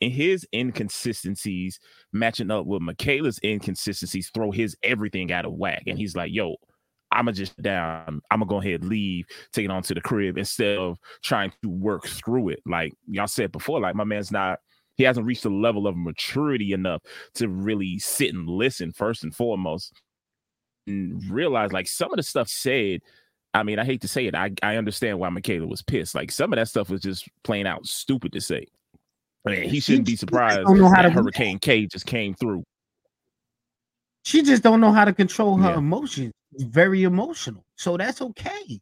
his inconsistencies matching up with Michaela's inconsistencies throw his everything out of whack, and he's like, "Yo, I'ma just down. I'ma go ahead leave, take it on to the crib instead of trying to work through it. Like y'all said before, like my man's not he hasn't reached the level of maturity enough to really sit and listen first and foremost and realize like some of the stuff said. I mean, I hate to say it. I, I understand why Michaela was pissed. Like some of that stuff was just plain out stupid to say. I mean, he shouldn't be surprised don't know how that to- Hurricane K just came through. she just don't know how to control her Yeah. emotions. She's very emotional, so that's okay.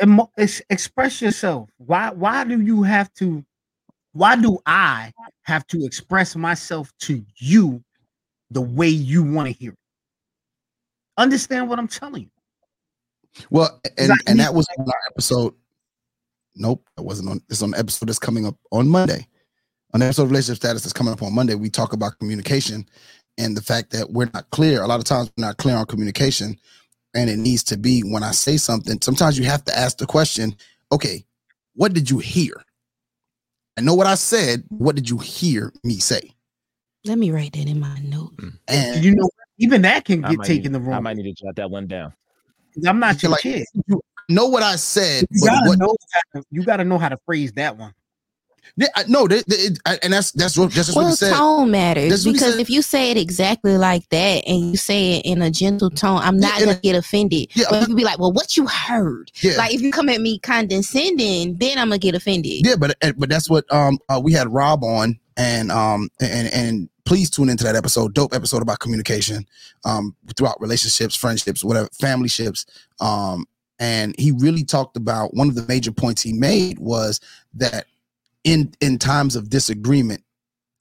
Emo- express yourself. Why? Why do you have to? Why do I have to express myself to you the way you want to hear it? Understand what I'm telling you? Well, and and that was on our episode. Nope, that wasn't on. It's on the episode that's coming up on Monday. On the episode of relationship status that's coming up on Monday, we talk about communication and the fact that we're not clear. A lot of times we're not clear on communication, and it needs to be when I say something. Sometimes you have to ask the question, okay, what did you hear? I know what I said. What did you hear me say? Let me write that in my note. Mm. And You know, even that can get taken need, the wrong. I might need to jot that one down. I'm not your like, kid. know what I said, You gotta what know. How to, you gotta know how to phrase that one. Yeah, no, they, they, and that's that's what that's just what Well, he said. tone matters because if you say it exactly like that and you say it in a gentle tone, I'm not and gonna get offended. Yeah, but you be like, "Well, what you heard?" Yeah. Like if you come at me condescending, then I'm gonna get offended. Yeah, but but that's what um uh, we had Rob on, and um and and please tune into that episode, dope episode about communication, um throughout relationships, friendships, whatever, family ships, um and he really talked about one of the major points he made was that in in times of disagreement,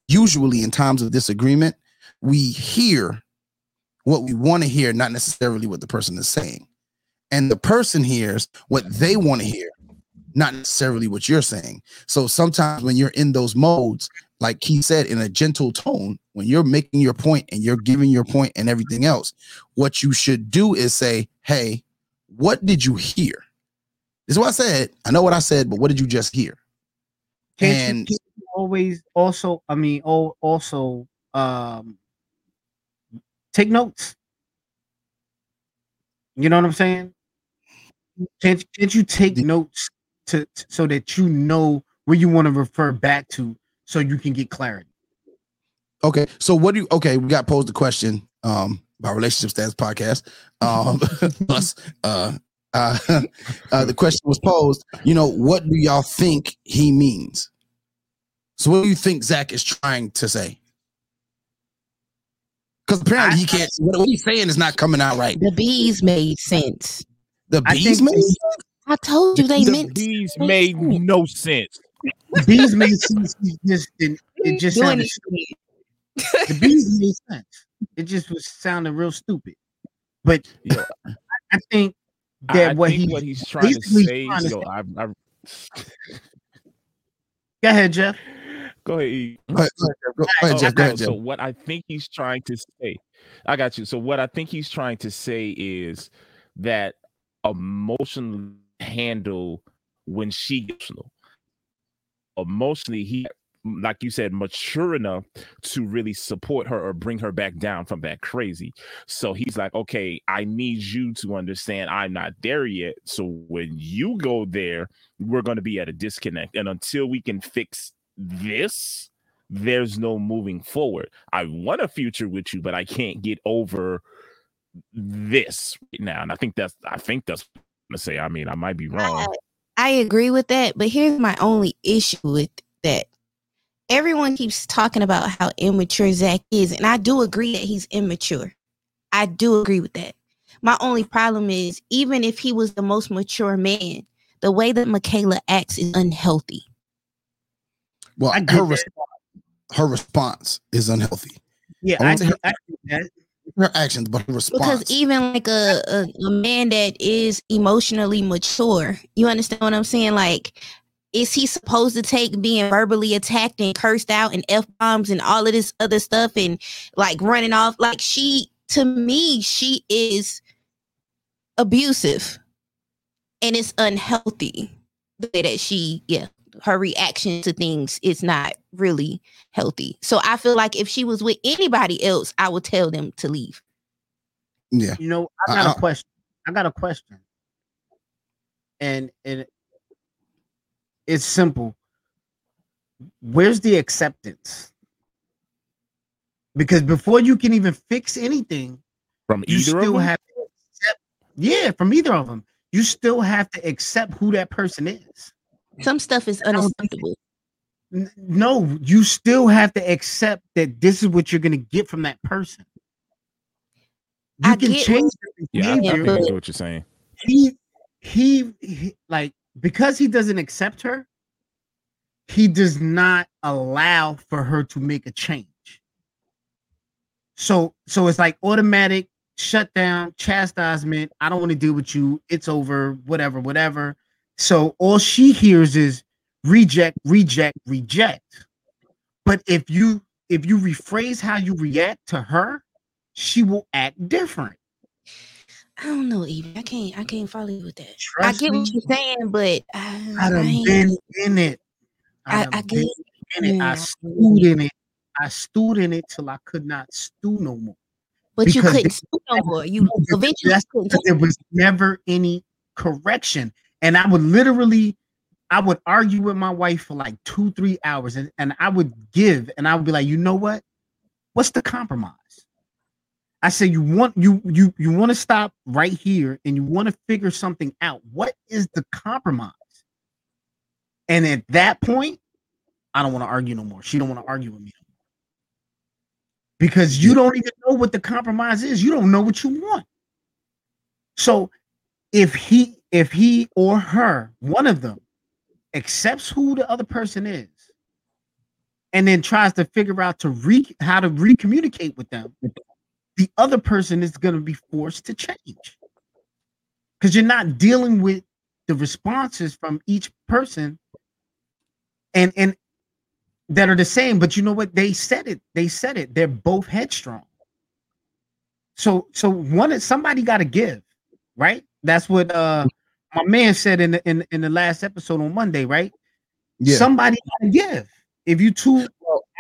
usually in times of disagreement, we hear what we want to hear, not necessarily what the person is saying, and the person hears what they want to hear not necessarily what you're saying. So sometimes when you're in those modes, like he said, in a gentle tone, when you're making your point and you're giving your point and everything else, what you should do is say, Hey, what did you hear? This is what I said. I know what I said, but what did you just hear? Can't And- you, you always also, I mean, oh, also um take notes. You know what I'm saying? Can't can't you take notes to, to- so that you know where you want to refer back to so you can get clarity? Okay. So what do you okay? We got posed the question um by relationship status podcast. Um us uh uh, uh the question was posed, you know, what do y'all think he means? So what do you think Zach is trying to say? Because apparently he can't what, what he's saying is not coming out right. The bees made sense. The bees think made I told you they The meant bees made sense. no sense. Bees made sense. It just it, it just sounded stupid. The bees made sense. It just was sounding real stupid. But Yeah. I think I- that I what think he what he's trying to basically say. trying to Yo, say- I, I, go ahead, Jeff. go ahead. Go ahead, go ahead, Jeff. Go ahead, Oh, Jeff. Go no, ahead, Jeff. So what I think he's trying to say, I got you. So what I think he's trying to say is that emotionally handle when she gets emotional. Emotionally, he like you said, mature enough to really support her or bring her back down from that crazy. So he's like, okay, I need you to understand I'm not there yet. So when you go there, we're going to be at a disconnect. And until we can fix this, there's no moving forward. I want a future with you, but I can't get over this right now. And I think that's I think that's gonna say. I mean, I might be wrong. I, I agree with that, but here's my only issue with that. Everyone keeps talking about how immature Zach is, and I do agree that he's immature. I do agree with that. My only problem is, even if he was the most mature man, the way that Michaela acts is unhealthy. Well, I her response, her response is unhealthy. Yeah, I I, her- I, that. Her actions, but her response. Because even like a, a, a man that is emotionally mature, you understand what I'm saying? Like, is he supposed to take being verbally attacked and cursed out and F bombs and all of this other stuff and like running off? Like, she, to me, she is abusive and it's unhealthy the way that she, yeah, her reaction to things is not really healthy. So I feel like if she was with anybody else, I would tell them to leave. yeah, You know, I I- got a question. I got a question. And and it's simple. Where's the acceptance? Because before you can even fix anything, From you either of still them? have to accept. Yeah, from either of them, you still have to accept who that person is. Some stuff is I don't think- unacceptable. No, you still have to accept that this is what you're gonna get from that person. You I can get change their yeah, I, I behavior. think I get what you're saying. he, he he like because he doesn't accept her he does not allow for her to make a change. So so it's like automatic shutdown chastisement. I don't want to deal with you. It's over. Whatever whatever. So all she hears is reject reject reject. But if you if you rephrase how you react to her she will act different I don't know, Evie. I can't. I can't follow you with that. I Trust get what you're saying, but I, I I, done ain't- been in it. I, I been get. in it. I yeah, stewed in it. I stewed in it till I could not stew no more. But you couldn't stew no more. You eventually couldn't. there was never any correction. And I would literally, I would argue with my wife for like two, three hours, and, and I would give, and I would be like, you know what? What's the compromise? I said, you want you you you want to stop right here and you want to figure something out. What is the compromise? And at that point, I don't want to argue no more. She don't want to argue with me. no more. Because you don't even know what the compromise is. You don't know what you want. So if he if he or her, one of them, accepts who the other person is, and then tries to figure out to re how to recommunicate with them, the other person is going to be forced to change. Because you're not dealing with the responses from each person and and that are the same but you know what? They said it they said it. They're both headstrong. So so one is somebody got to give right? That's what uh my man said in the in, in the last episode on monday right? Yeah. somebody got to give. If you two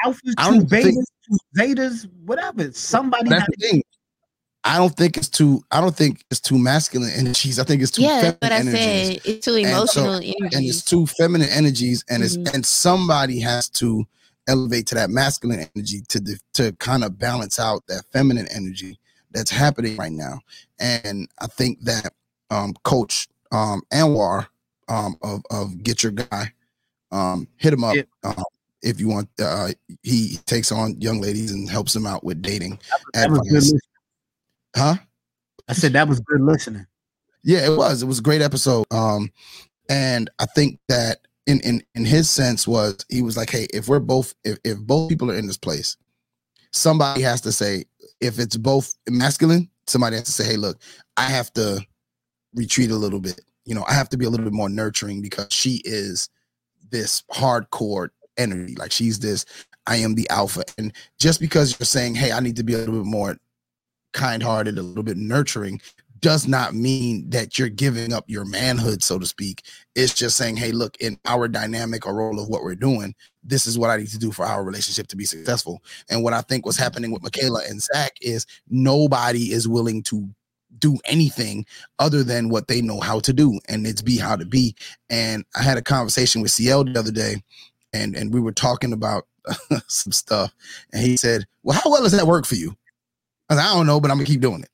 alphas I two don't think- betas two zetas whatever somebody That's the thing. I don't think it's too. I don't think it's too masculine energies. I think it's too Yeah, feminine but I energies. said it's too And so- emotional and it's too feminine energies, and Mhm. it's and somebody has to elevate to that masculine energy to de- to kind of balance out that feminine energy that's happening right now. And I think that um, Coach um, Anwar um, of of Get Your Guy um, hit him up. Yeah. If you want, uh, he takes on young ladies and helps them out with dating that was advice. listening. Huh? i said that was good listening Yeah, it was. It was a great episode. Um, and I think that in in in his sense was he was like, hey, if we're both if if both people are in this place, somebody has to say if it's both masculine, somebody has to say, hey, look, I have to retreat a little bit. You know, I have to be a little bit more nurturing because she is this hardcore energy. Like she's this, I am the alpha. And just because you're saying, hey, I need to be a little bit more kind-hearted, a little bit nurturing, does not mean that you're giving up your manhood, so to speak. It's just saying, hey, look, in our dynamic or role of what we're doing, this is what I need to do for our relationship to be successful. And what I think was happening with Michaela and Zach is nobody is willing to do anything other than what they know how to do, and it's be how to be. And I had a conversation with CL the other day, and and we were talking about some stuff, and he said, "Well, how well does that work for you?" I, said, I don't know, but I'm gonna keep doing it.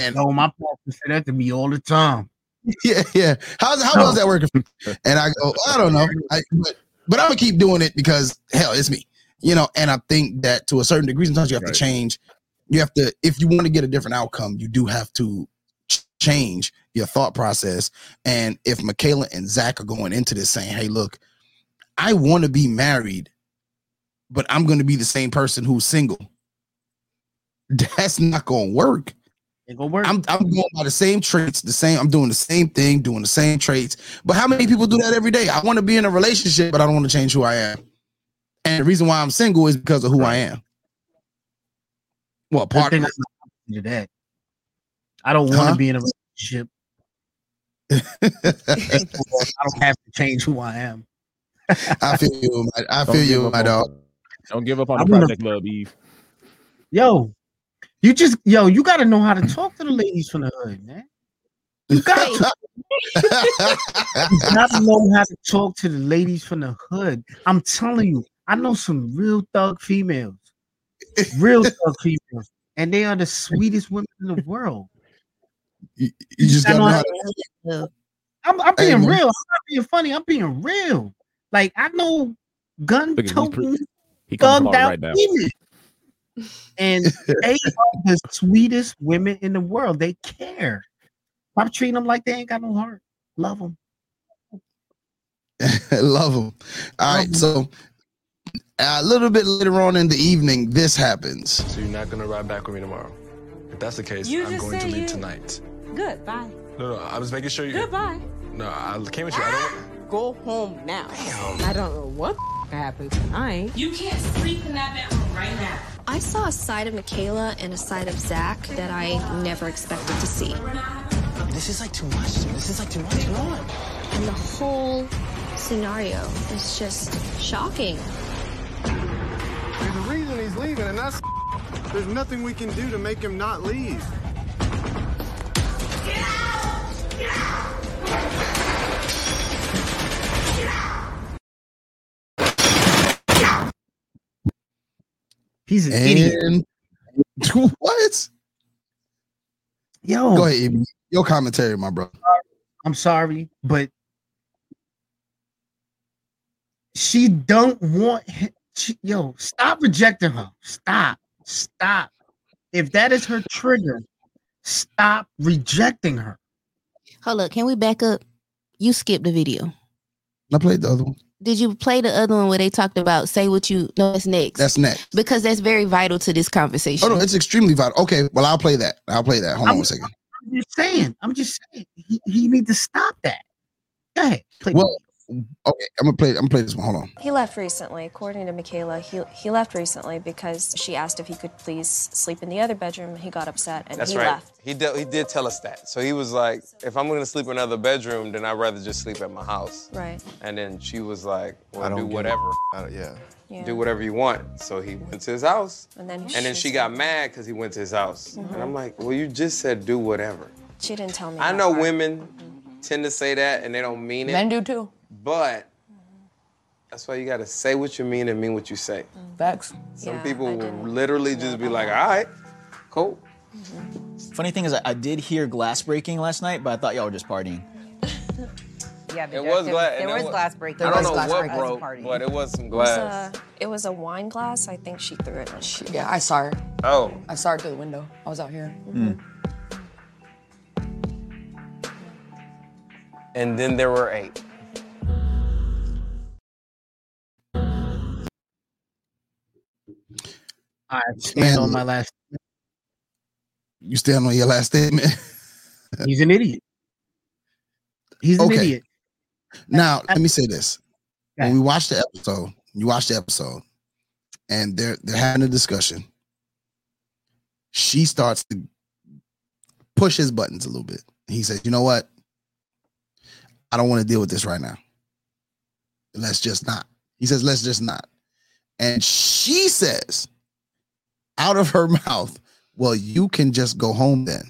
And oh, my pastor said that to me all the time. yeah, yeah. How's how well is that working? And I go, I don't know. I, but but I'm gonna keep doing it because hell, it's me. You know, and I think that to a certain degree, sometimes you have Right. to change. You have to, if you want to get a different outcome, you do have to change your thought process. And if Michaela and Zach are going into this saying, "Hey, look, I want to be married, but I'm going to be the same person who's single," that's not going to work. It gonna work. I'm I'm going by the same traits, the same. I'm doing the same thing, doing the same traits. But how many people do that every day? I want to be in a relationship, but I don't want to change who I am. And the reason why I'm single is because of who I am. Well, part think I'm not to that. I don't want to Huh? be in a relationship. I don't have to change who I am. I feel you. my- I Don't feel you, up my on- dog. Don't give up on I'm the gonna- Project Love Eve. Yo, you just yo, you got to know how to talk to the ladies from the hood, man. You got to, you got to know how to talk to the ladies from the hood. I'm telling you, I know some real thug females, real thug females, and they are the sweetest women in the world. you, you just gotta know how to, I'm, I'm being man. real. I'm not being funny. I'm being real. Like I know gun Look toting, He comes thugged out right women. And they are the sweetest women in the world. They care. I'm treating them like they ain't got no heart. Love them. love them. All right, so a little bit later on in the evening, this happens. So you're not gonna ride back with me tomorrow? If that's the case, You I'm going to leave you- tonight. Good, bye. No, no, I was making sure you. Goodbye. No, I came with you. I don't. Ah! Go home now. I don't know what happened tonight. You can't sleep in that bedroom right now. I saw a side of Michaela and a side of Zach that I never expected to see. This is like too much. This is like too much. Come on. And the whole scenario is just shocking. There's a reason he's leaving, and that's there's nothing we can do to make him not leave. He's an idiot. What? Yo, Go ahead, Amy. Your commentary, my brother. I'm sorry, but she don't want him. She, yo, stop rejecting her. Stop. Stop. If that is her trigger, stop rejecting her. hold up, can we back up? You skipped the video. I played the other one. Did you play the other one where they talked about say what you know that's next? That's next. because that's very vital to this conversation. Oh no, it's extremely vital. Okay, well I'll play that. I'll play that. Hold on I'm- one second. I'm just saying. I'm just saying. He, he need to stop that. Go ahead. Play Well, okay, I'm gonna play. I'm gonna play this one. Hold on. He left recently, according to Michaela. He, he left recently because she asked if he could please sleep in the other bedroom. He got upset and That's he right. left. He did, he did tell us that. So he was like, if I'm gonna sleep in another bedroom, then I'd rather just sleep at my house. Right. And then she was like, I well, don't do get whatever. I don't- yeah. Yeah. Do whatever you want. So he went to his house. And then And then she got mad because he went to his house. Mm-hmm. And I'm like, well, you just said do whatever. She didn't tell me. I that know part. women tend to say that and they don't mean it. Men do too. But that's why you gotta say what you mean and mean what you say. Mm-hmm. Facts. Some Yeah, people I will didn't literally just be like, all right, cool. Mm-hmm. Funny thing is, I, I did hear glass breaking last night, but I thought y'all were just partying. Yeah, It was glass. There and was it wa- glass breaking. I don't know what broke, but it was some It was, glass. a, it was a wine glass. I think she threw it. She, Yeah, I saw her. Oh, I saw her through the window. I was out here. Mm. and then there were eight. I stand on my last. You stand on your last statement. He's an idiot. He's an Okay. idiot. Now, let me say this. When we watch the episode, you watch the episode, and they're they're having a discussion. She starts to push his buttons a little bit. He says, "You know what? I don't want to deal with this right now. Let's just not." He says, "Let's just not." And she says, out of her mouth, "Well, you can just go home then."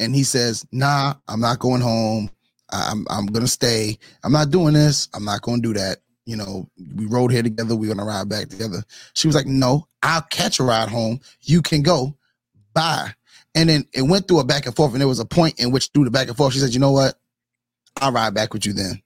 And he says, "Nah, I'm not going home. I'm I'm gonna stay. I'm not doing this. I'm not gonna do that. You know, we rode here together. We're gonna ride back together." She was like, "No, I'll catch a ride home. You can go. Bye." And then it went through a back and forth, and there was a point in which through the back and forth, she said, "You know what? I'll ride back with you then."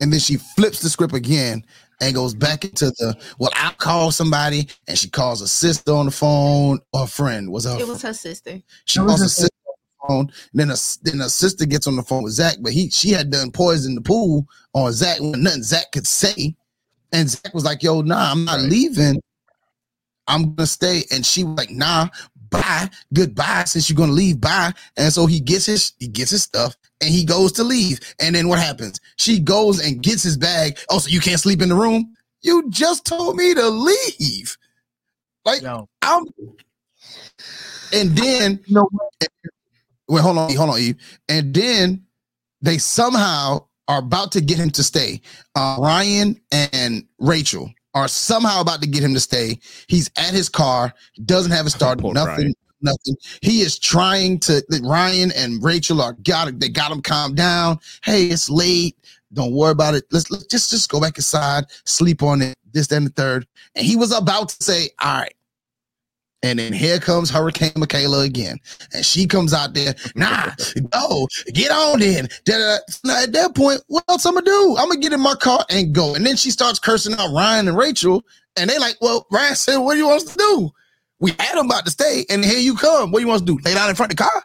And then she flips the script again and goes back into the well, I'll call somebody, and she calls a sister on the phone or a friend. Was her It was her sister. she calls her sister on the phone. And then a then a sister gets on the phone with Zach, but he she had done poison the pool on Zach when nothing Zach could say. And Zach was like, "Yo, nah, I'm not leaving. I'm gonna stay." And she was like, "Nah, bye, goodbye. Since you're gonna leave, bye." And so he gets his he gets his stuff and he goes to leave. And then what happens? She goes and gets his bag. Oh, so you can't sleep in the room? You just told me to leave. Like I'm. And then no. Wait, hold on, hold on, Eve. And then they somehow are about to get him to stay. Uh, Ryan and Rachel are somehow about to get him to stay. He's at his car, doesn't have a start, Poor nothing, Ryan. Nothing. He is trying to. Ryan and Rachel are got. They got him calmed down. Hey, it's late. Don't worry about it. Let's, let's just just go back inside, sleep on it. This, then the third. And he was about to say, "All right." And then here comes Hurricane Michaela again. And she comes out there, nah, go, get on then. Now, at that point, what else I'm gonna do? I'm gonna get in my car and go. And then she starts cursing out Ryan and Rachel. And they like, well, Ryan said, what do you want us to do? We had him about to stay, and here you come. What do you want to do? Lay down in front of the car?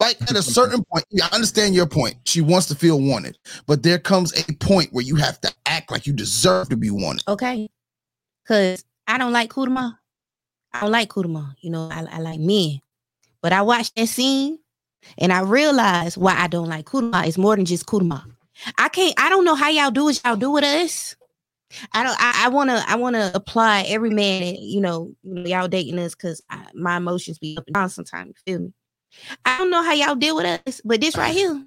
Like at a certain point, I understand your point. She wants to feel wanted, but there comes a point where you have to act like you deserve to be wanted. Okay. Cause I don't like Kudama. I don't like Kudama. You know, I, I like men. But I watched that scene and I realized why I don't like Kudama It's more than just Kudama. I can't, I don't know how y'all do what y'all do with us. I don't I, wanna I wanna apply every man, that, you know, y'all dating us because my emotions be up and down sometimes, you feel me? I don't know how y'all deal with us, but this right here,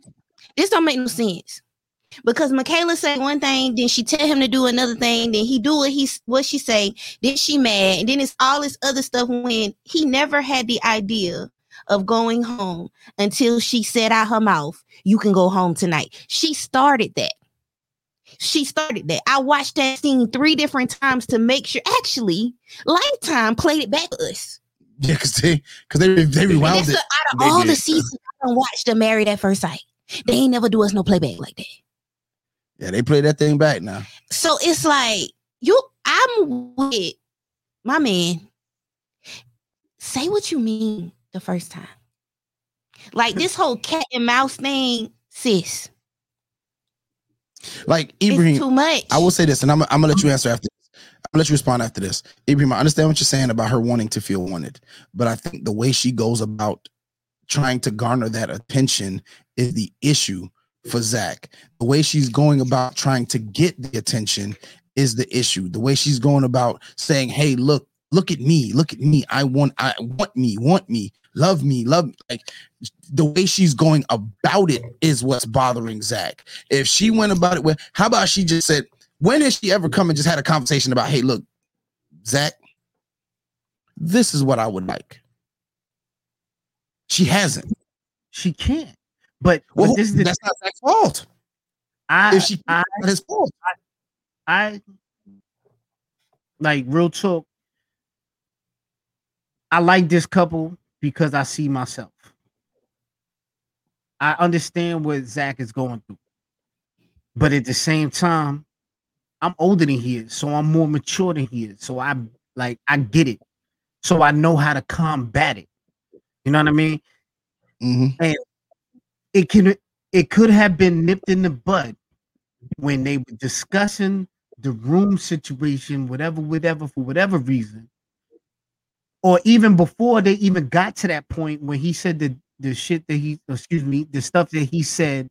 this don't make no sense. Because Michaela say one thing, then she tell him to do another thing, then he do what he what she say, then she mad, and then it's all this other stuff when he never had the idea of going home until she said out her mouth, "You can go home tonight." She started that. She started that. I watched that scene three different times to make sure. Actually, Lifetime played it back to us. Yeah, because they because they they rewound it. out of They all the seasons I don't watch the Married at First Sight, they ain't never do us no playback like that. Yeah, they play that thing back now. So it's like you, I'm with my man. Say what you mean the first time. Like this whole cat and mouse thing, sis. Like Ibrahim, too much. I will say this, and I'm, I'm gonna let you answer after this. I'm gonna let you respond after this. Ibrahim, I understand what you're saying about her wanting to feel wanted, but I think the way she goes about trying to garner that attention is the issue for Zach. The way she's going about trying to get the attention is the issue. The way she's going about saying, "Hey, look, look at me, look at me. I want, I want me, want me, love me, love." Like the way she's going about it is what's bothering Zach. If she went about it with, how about she just said, when has she ever come and just had a conversation about, hey, look, Zach, this is what I would like. She hasn't. She can't. But, Well, but this is that's not Zach's fault. I, If she I, his fault. I like real talk. I like this couple because I see myself. I understand what Zach is going through, but at the same time, I'm older than he is, so I'm more mature than he is. So I like I get it, so I know how to combat it. You know what I mean? Mm-hmm. And it can it could have been nipped in the bud when they were discussing the room situation, whatever, whatever, for whatever reason, or even before they even got to that point when he said the the shit that he, excuse me, the stuff that he said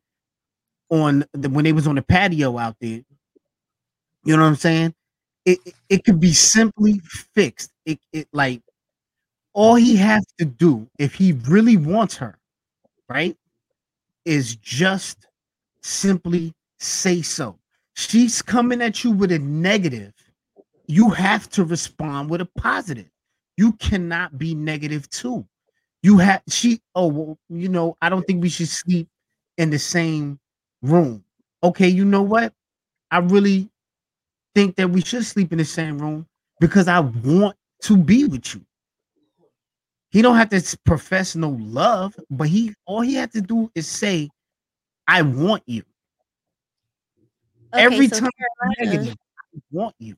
on the when they was on the patio out there. You know what I'm saying? It it, it could be simply fixed. It it like all he has to do if he really wants her, right, is just simply say so. She's coming at you with a negative. You have to respond with a positive. You cannot be negative too. You have she. Oh well, you know I don't think we should sleep in the same room. Okay, you know what? I really think that we should sleep in the same room because I want to be with you. He don't have to profess no love, but he all he had to do is say, "I want you." Okay, Every so time Carolina- negative, I want you.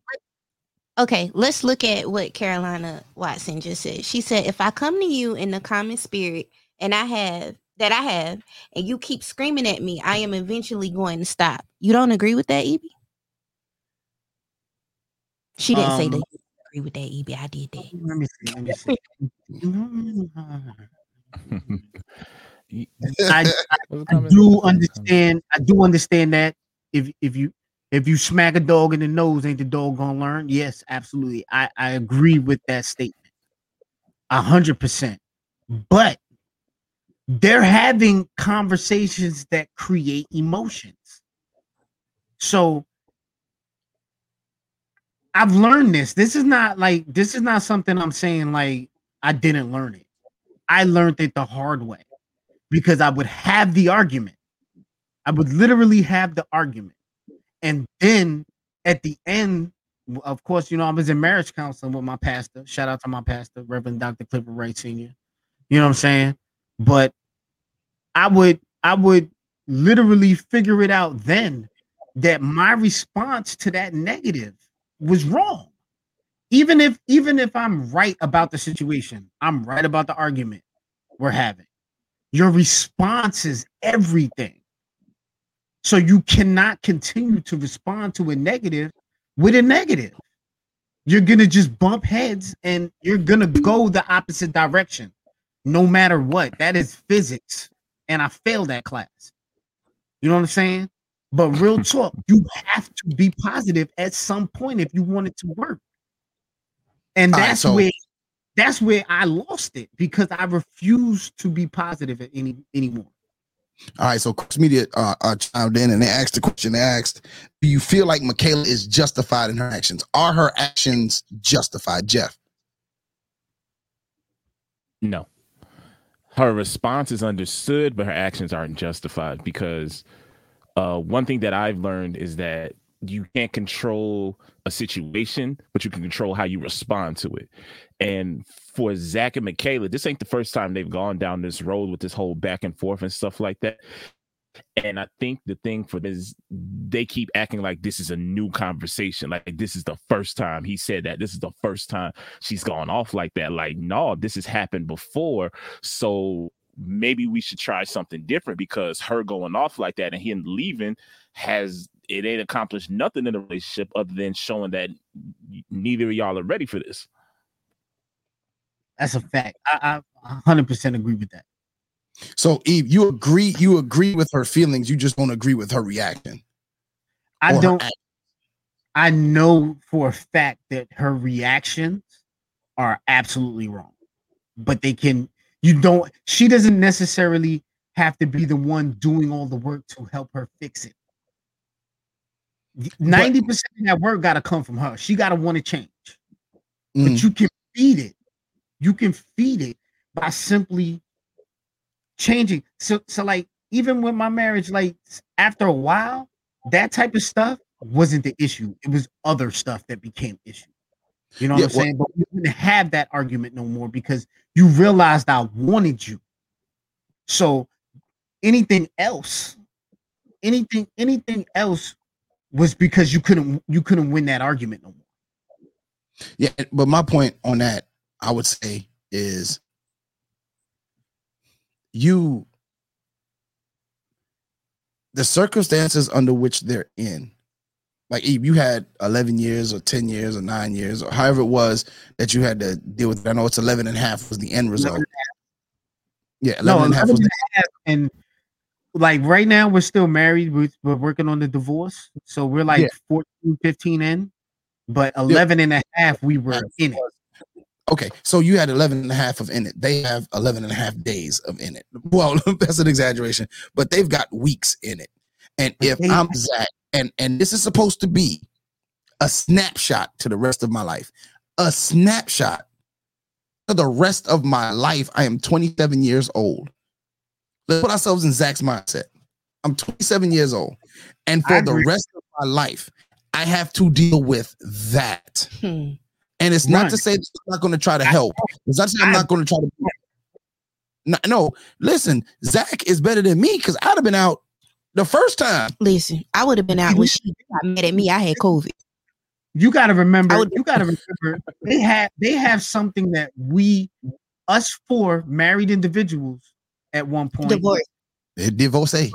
Okay, let's look at what Carolina Watson just said. She said, "If I come to you in the common spirit, and I have that I have, and you keep screaming at me, I am eventually going to stop." You don't agree with that, Evie? She didn't say that. Um, You agree with that, Evie? I did that. Let me see. Let me see. I, I, I do understand. I do understand that if if you if you smack a dog in the nose, ain't the dog gonna learn? Yes, absolutely. I I agree with that statement, a hundred percent. But they're having conversations that create emotions. So I've learned this. This is not like this is not something I'm saying like I didn't learn it. I learned it the hard way because I would have the argument. I would literally have the argument. And then at the end, of course, you know, I was in marriage counseling with my pastor. Shout out to my pastor, Reverend Dr. Clifford Wright Sr. You know what I'm saying? But I would I would literally figure it out then that my response to that negative was wrong. Even if even if I'm right about the situation, I'm right about the argument we're having. Your response is everything. So you cannot continue to respond to a negative with a negative. You're gonna just bump heads and you're gonna go the opposite direction no matter what. That is physics. And I failed that class. You know what I'm saying? But real talk, you have to be positive at some point if you want it to work. And All right, that's so- where that's where I lost it because I refused to be positive at any anymore. All right, so Coach Media uh, uh, chimed in and they asked the question. They asked, "Do you feel like Michaela is justified in her actions? Are her actions justified?" Jeff, No. Her response is understood, but her actions aren't justified because uh, one thing that I've learned is that you can't control a situation, but you can control how you respond to it. And for Zach and Michaela, this ain't the first time they've gone down this road with this whole back and forth and stuff like that. And I think the thing for this, is they keep acting like this is a new conversation. Like this is the first time he said that. This is the first time she's gone off like that. Like, no, this has happened before. So maybe we should try something different because her going off like that and him leaving has it ain't accomplished nothing in the relationship other than showing that neither of y'all are ready for this. That's a fact. I, I 100% agree with that. so Eve, you agree? You agree with her feelings? You just don't agree with her reaction. I don't. I know for a fact that her reactions are absolutely wrong, but they can. You don't. She doesn't necessarily have to be the one doing all the work to help her fix it. Ninety percent of that work got to come from her. She got to want to change, Mm. but you can beat it. You can feed it by simply changing. So, so like even with my marriage, like after a while, that type of stuff wasn't the issue. It was other stuff that became issue. You know what Yeah, I'm well- saying? But you didn't have that argument no more because you realized I wanted you. So anything else, anything, anything else was because you couldn't you couldn't win that argument no more. Yeah, but my point on that, I would say, is you the circumstances under which they're in. Like Eve, you had 11 years or 10 years or nine years or however it was that you had to deal with. I know it's 11 and a half was the end result. Yeah, 11 No, and a half was and a half, and like right now we're still married. We're, we're working on the divorce. So we're like Yeah. 14, 15 in, but 11 and a half we were in it. Okay, so you had 11 and a half of in it. They have 11 and a half days of in it. Well, that's an exaggeration, but they've got weeks in it. And if I'm Zach, and and this is supposed to be a snapshot to the rest of my life, a snapshot for the rest of my life. I am 27 years old. Let's put ourselves in Zach's mindset. I'm 27 years old, and for the rest of my life, I have to deal with that. Hmm. And it's not to say that I'm not going to try to help. It's not to say I'm not going to try to. No, no, listen, Zach is better than me because I'd have been out the first time. Listen, I would have been out when she got mad at me. I had COVID. You got to remember. You got to remember. They have they have something that we, us four married individuals, at one point. Divorce. Eh, Divorce. At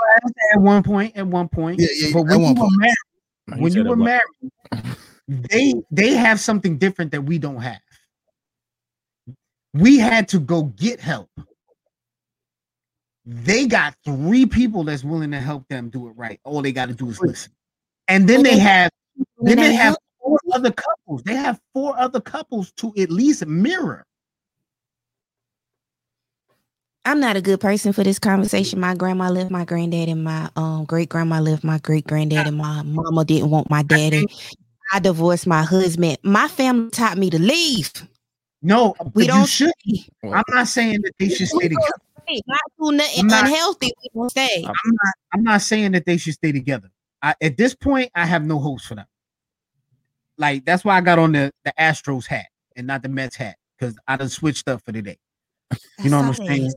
one point. At one point. Yeah, yeah, But at when one you were point. married, when you were married, they they have something different that we don't have. We had to go get help. They got three people that's willing to help them do it right. All they got to do is listen. And then they have then they have four other couples. They have four other couples to at least mirror. I'm not a good person for this conversation. My grandma left my granddad, and my um great grandma left my great granddad, and my mama didn't want my daddy. I divorced my husband. My family taught me to leave. No, We don't you should. I'm not saying that they should stay together. Not do nothing I'm not- unhealthy. We don't stay. I'm not. I'm not saying that they should stay together. I, at this point, I have no hopes for them. Like that's why I got on the the Astros hat and not the Mets hat because I done switched up for the day. You know what I'm saying?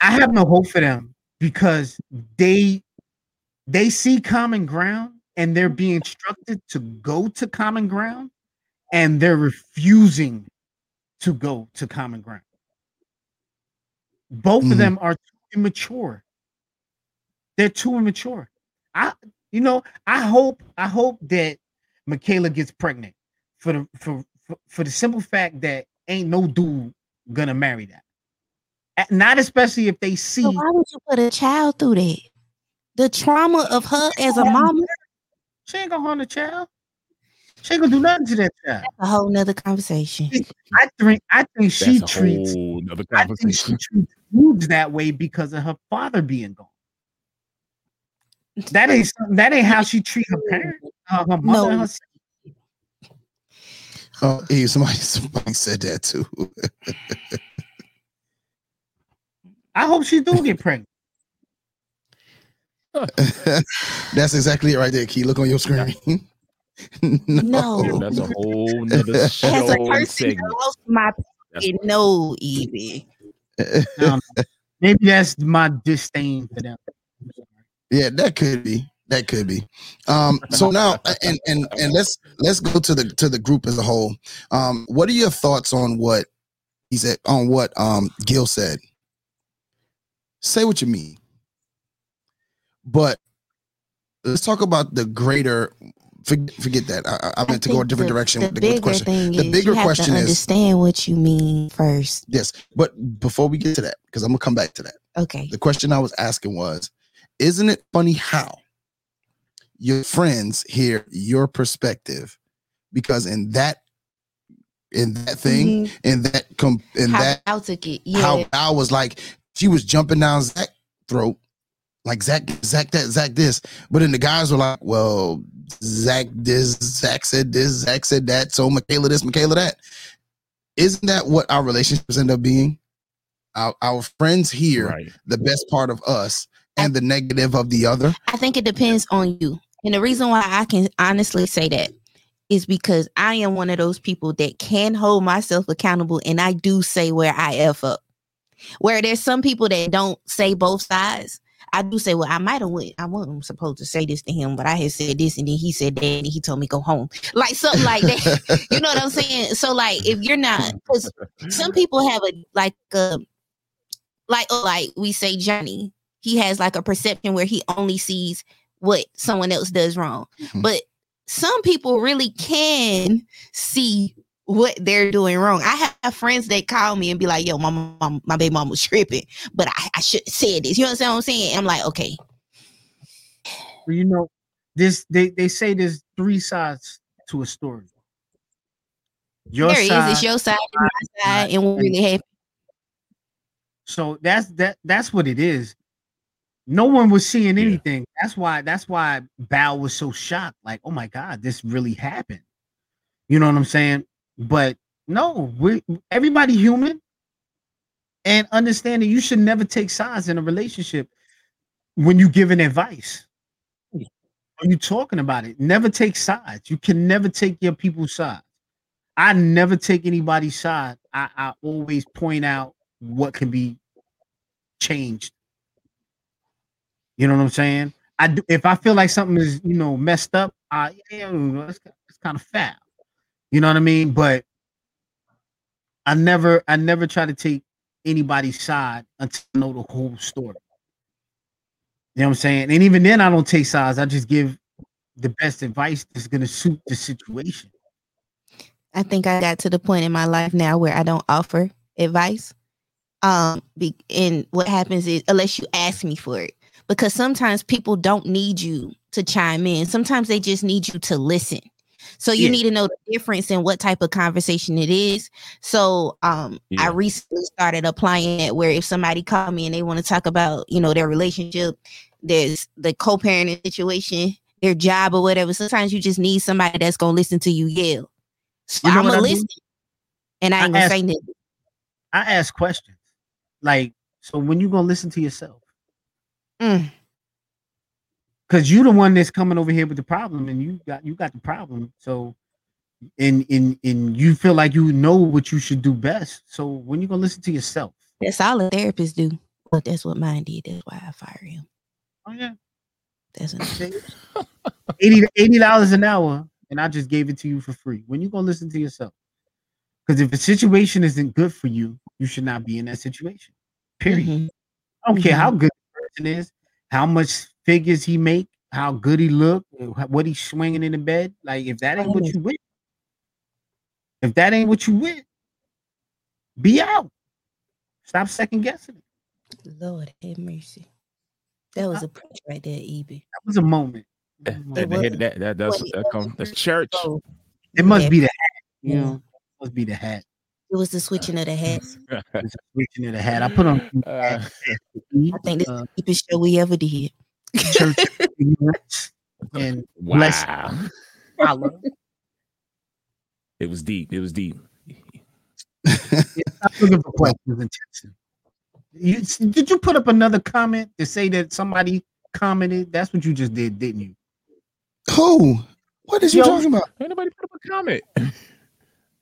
I have no hope for them because they they see common ground and they're being instructed to go to common ground and they're refusing to go to common ground. Both Mhm. of them are too immature. They're too immature. I you know, I hope I hope that Michaela gets pregnant for the for for, for the simple fact that ain't no dude gonna marry that. Not especially if they see So why would you put a child through that? The trauma of her as a mama. She ain't gonna harm the child. She ain't gonna do nothing to that child. That's A whole nother conversation. I think I think she That's a treats whole nother I think she treats dudes that way because of her father being gone. That ain't that ain't how she treat her parents, uh, her mother. No. her. Oh, hey, somebody, somebody said that too. I hope she do get pregnant. That's exactly it right there, Key. Look on your screen. No. Yeah, that's a whole nother As a show person segment. my pocket, no, Evie. Um, maybe that's my disdain for them. Yeah, that could be. That could be. Um, so now and and and let's let's go to the to the group as a whole. Um, what are your thoughts on what he said on what um Gil said? Say what you mean. But let's talk about the greater forget, forget that. I, I I meant to go a different the- direction The with the, bigger question. thing The is bigger question is understand what you mean first. yes, but before we get to that, because I'm gonna come back to that. Okay. The question I was asking was, isn't it funny how your friends hear your perspective? Because in that in that thing, in that com in Mm-hmm. How that I took it. Yeah. how I was like, she was jumping down Zach throat, like Zach, Zach that, Zach this. But then the guys were like, well, Zach this, Zach said this, Zach said that. So Michaela this, Michaela that. Isn't that what our relationships end up being? Our, our friends hear Right. the best part of us and the negative of the other. I think it depends on you. And the reason why I can honestly say that is because I am one of those people that can hold myself accountable and I do say where I F up. Where there's some people that don't say both sides. I do say, well, I might have went. I wasn't supposed to say this to him, but I had said this, and then he said that, and he told me go home, like something like that. you know what I'm saying? So, like, if you're not, because some people have a like a like oh, like we say Johnny, he has like a perception where he only sees what someone else does wrong. Mm-hmm. But some people really can see what they're doing wrong. I have friends that call me and be like, "Yo, my mom, my baby mom was tripping, but I, I should have said this." You know what I'm saying? I'm like, okay, Well, you know, this they, they say there's three sides to a story. Your there it is. side, It's your side and my side, and what really happened. So that's that. That's what it is. No one was seeing anything. That's why. That's why Bao was so shocked. Like, oh my god, this really happened. You know what I'm saying? But no, we everybody human, and understanding you should never take sides in a relationship when you giving advice. Are you talking about it? Never take sides. You can never take your people's side. I never take anybody's side. I, I always point out what can be changed. You know what I'm saying? I do, if I feel like something is you know messed up, I yeah, it's, it's kind of foul. You know what I mean? But I never I never try to take anybody's side until I know the whole story. You know what I'm saying? And even then, I don't take sides. I just give the best advice that's gonna suit the situation. I think I got to the point in my life now where I don't offer advice. Um, be, and what happens is unless you ask me for it, because sometimes people don't need you to chime in. Sometimes they just need you to listen. So you Yeah. need to know the difference in what type of conversation it is. So um I recently started applying it where if somebody called me and they want to talk about, you know, their relationship, there's the co-parenting situation, their job or whatever. Sometimes you just need somebody that's gonna listen to you yell. So You know I'm gonna listen and I ain't I gonna ask- say nothing. I ask questions like, so when you gonna listen to yourself? Mm. Cause you're the one that's coming over here with the problem, and you got you got the problem. So, and and and you feel like you know what you should do best. So when you gonna listen to yourself? That's all a therapist do. But that's what mine did. That's why I fire him. Oh yeah. That's what 80 eighty dollars an hour, and I just gave it to you for free. When you gonna listen to yourself? Because if a situation isn't good for you, you should not be in that situation. Period. Mm-hmm. I don't care how mm-hmm. good the person is, how much figures he make, how good he look, what he's swinging in the bed. Like if that ain't what you with, if that ain't what you with, be out. Stop second guessing it. Lord have mercy. That was a preach right there, EB. That was a moment. That, that, that, that, that, that's, that come, that's church. It must Yeah. be the hat. You Yeah. know, it must be the hat. It was the switching of the hats. It's a switching of the hat. I put on. Uh, I think this is the deepest show we ever did. church and Wow. follow. It was deep. It was deep. Stop looking for questions and texting. You, did you put up another comment to say that somebody commented? That's what you just did, didn't you? Who? What is you talking about? Ain't nobody put up a comment.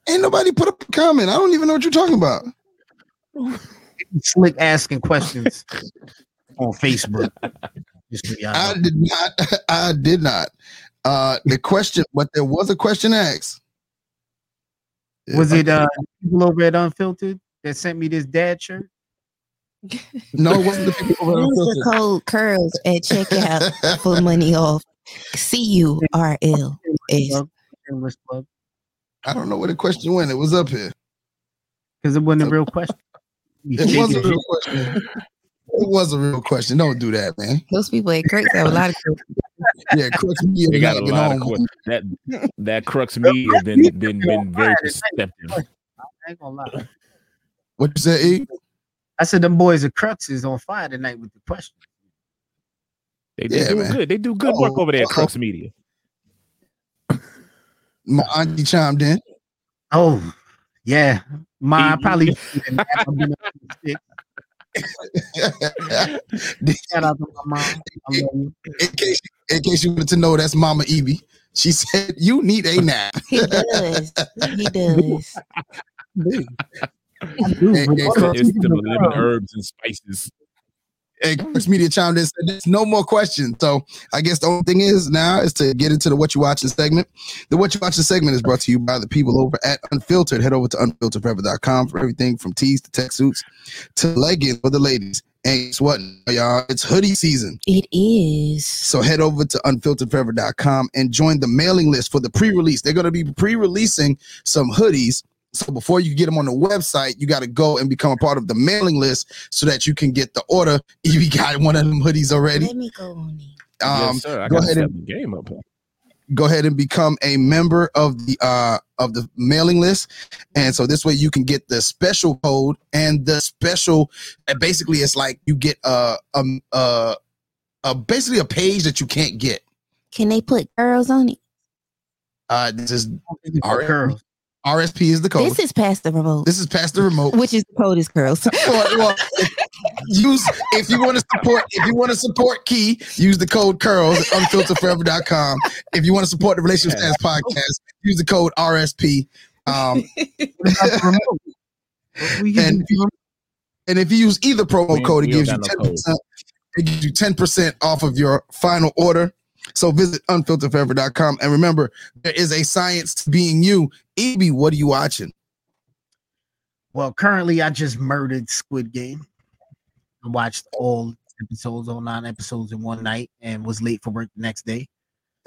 Ain't nobody put up a comment. I don't even know what you're talking about. Slick asking questions on Facebook. Just so y'all I did not. I did not. Uh, the question, but there was a question asked. Was it uh people over at Unfiltered that sent me this dad shirt? No, it wasn't the people over at Unfiltered. Use the Unfiltered. code curls at checkout for money off. C U R L S. Shameless plug. I don't know where the question went. It was up here. Because it wasn't a real question. It was a real question. It was a real question. Don't do that, man. Those people at Crux have a lot of Crooks. Yeah, Crux Media They got a lot of que- that that crux media has been been been very perceptive. I ain't gonna lie. What you say, E? I said them boys at Crux is on fire tonight with the question. They, they Yeah, do man. good. They do good work Oh, over there at. Crux Media. My auntie chimed in. Oh, yeah. My I probably I've been up to six. Shout out to my mom. I love you. in case in case you wanted to know, that's Mama Evie. She said you need a nap. He does. He does. And- and It's, Crooks it's the Media- lemon herbs and spices. And Media chimed in and said there's no more questions. So I guess the only thing is now is to get into the what you watching segment. The what you watching segment is brought to you by the people over at Unfiltered. Head over to unfilteredforever.com for everything from tees to tech suits to leggings for the ladies. And guess what, y'all? It's hoodie season. It is. So head over to unfilteredforever.com and join the mailing list for the pre-release. They're going to be pre-releasing some hoodies. So before you get them on the website, you got to go and become a part of the mailing list so that you can get the order. If you got one of them hoodies already, Let me go on it. um, yes, sir. I go got ahead and game up. go ahead and become a member of the uh of the mailing list and so this way you can get the special code and the special and basically it's like you get a um uh, uh basically a page that you can't get Can they put girls on it? uh this is For R- girls. Rsp is the code This is past the remote, this is past the remote which is the code is curls. well, well, use if you want to support if you want to support Key, use the code curls at unfilteredforever.com. If you want to support the Relationship Status podcast, use the code RSP. Um, We can and, and if you use either promo We- code, it gives you ten percent. It gives you ten percent off of your final order. So visit unfilteredforever.com and remember there is a science to being you. EB, what are you watching? Well, currently I just murdered Squid Game. I watched all episodes, all nine episodes in one night, and was late for work the next day.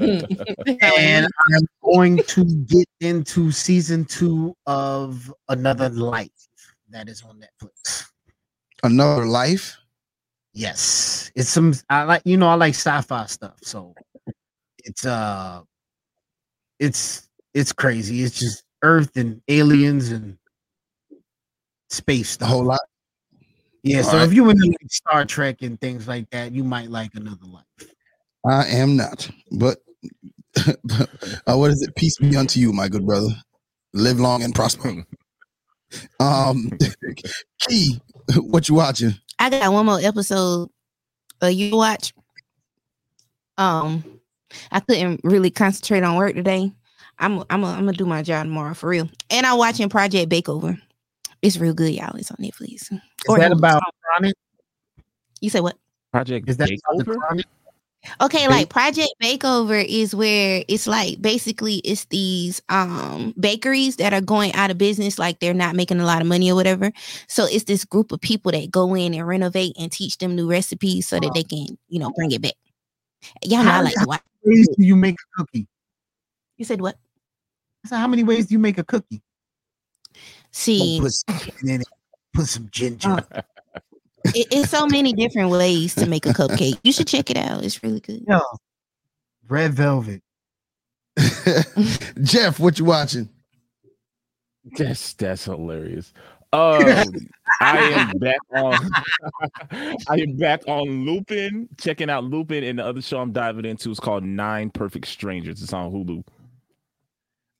and I'm going to get into season two of Another Life that is on Netflix. Another life. Yes, it's some I like you know I like sci-fi stuff, so it's uh it's it's crazy. It's just Earth and aliens and space the whole lot. Yeah, so Alright. if you into like Star Trek and things like that, you might like Another Life. I am not, but uh, what is it? Peace be unto you, my good brother. Live long and prosper. Um, Key, what you watching? I got one more episode. Uh, you watch. Um, I couldn't really concentrate on work today. I'm I'm I'm gonna do my job tomorrow for real. And I'm watching Project Bakeover. It's real good, y'all. It's on Netflix. Is Or that Hulu. about chronic? You say what? Project Is that about Bakeover? Okay, like Project Bakeover is where it's like basically it's these um bakeries that are going out of business, like they're not making a lot of money or whatever. So it's this group of people that go in and renovate and teach them new recipes so that they can, you know, bring it back. Y'all know I like to watch. Ways do you make a cookie? You said what? I said, how many ways do you make a cookie? See, Oh, put some chicken in it, put some ginger. Uh, it, it's so many different ways to make a cupcake. You should check it out. It's really good. Yeah. Red velvet. Jeff, what you watching? That's that's hilarious. Oh, I am back on. I am back on Lupin, checking out Lupin, and the other show I'm diving into is called Nine Perfect Strangers. It's on Hulu.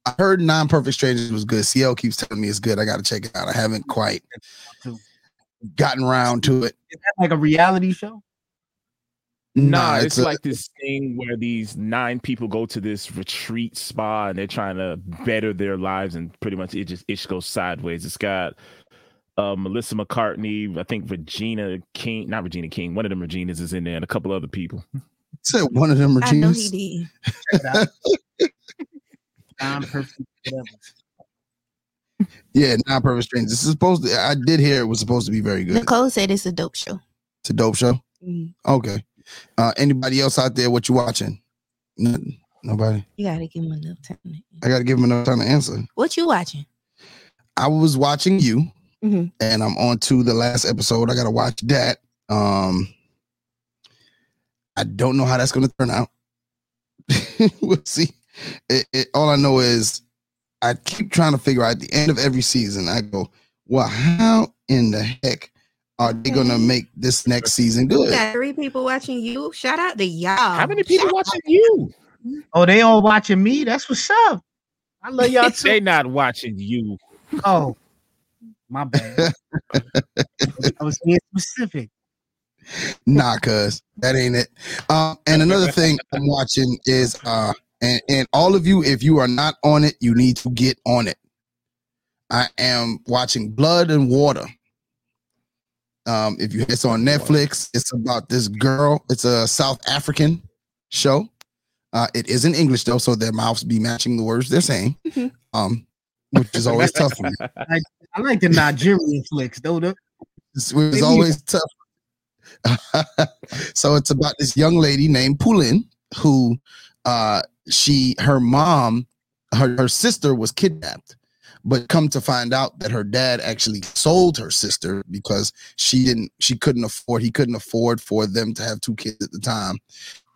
I heard Nine Perfect Strangers was good. CL keeps telling me it's good. I got to check it out. I haven't quite gotten around to it. Is that like a reality show? Nah, it's, a- like this thing where these nine people go to this retreat spa and they're trying to better their lives, and pretty much it just it just goes sideways. It's got uh, Melissa McCarthy, I think Regina King, not Regina King, one of them Reginas is in there, and a couple other people. said one of them I know Reginas. he did. Check it. Non-perfect whatever. Yeah, Non Perfect Strangers. This is supposed to. I did hear it was supposed to be very good. Nicole said it's a dope show. It's a dope show. Mhm. Okay. Uh, anybody else out there? What you watching? Nothing. Nobody. You gotta give him enough time. I got to give him enough time to answer. What you watching? I was watching you, Mhm. and I'm on to the last episode. I got to watch that. Um, I don't know how that's going to turn out. we'll see. It, it, all I know is I keep trying to figure out at the end of every season. I go, well, how in the heck are they going to make this next season We good? got three people watching you. Shout out to y'all. How many people watching you? Oh, they all watching me. That's what's up. I love y'all too. they not watching you. Oh, my bad. I was being specific. Nah, cuz that ain't it. Um, and another thing I'm watching is uh and, and all of you, if you are not on it, you need to get on it. I am watching Blood and Water. Um, if you it's on Netflix, it's about this girl. It's a South African show. Uh, it is in English though, so their mouths be matching the words they're saying. Um, which is always tough for me. I, I like the Nigerian flicks, though. The, It's, it's always tough. so it's about this young lady named Puleng who uh she her mom her, her sister was kidnapped but come to find out that her dad actually sold her sister because she didn't she couldn't afford he couldn't afford for them to have two kids at the time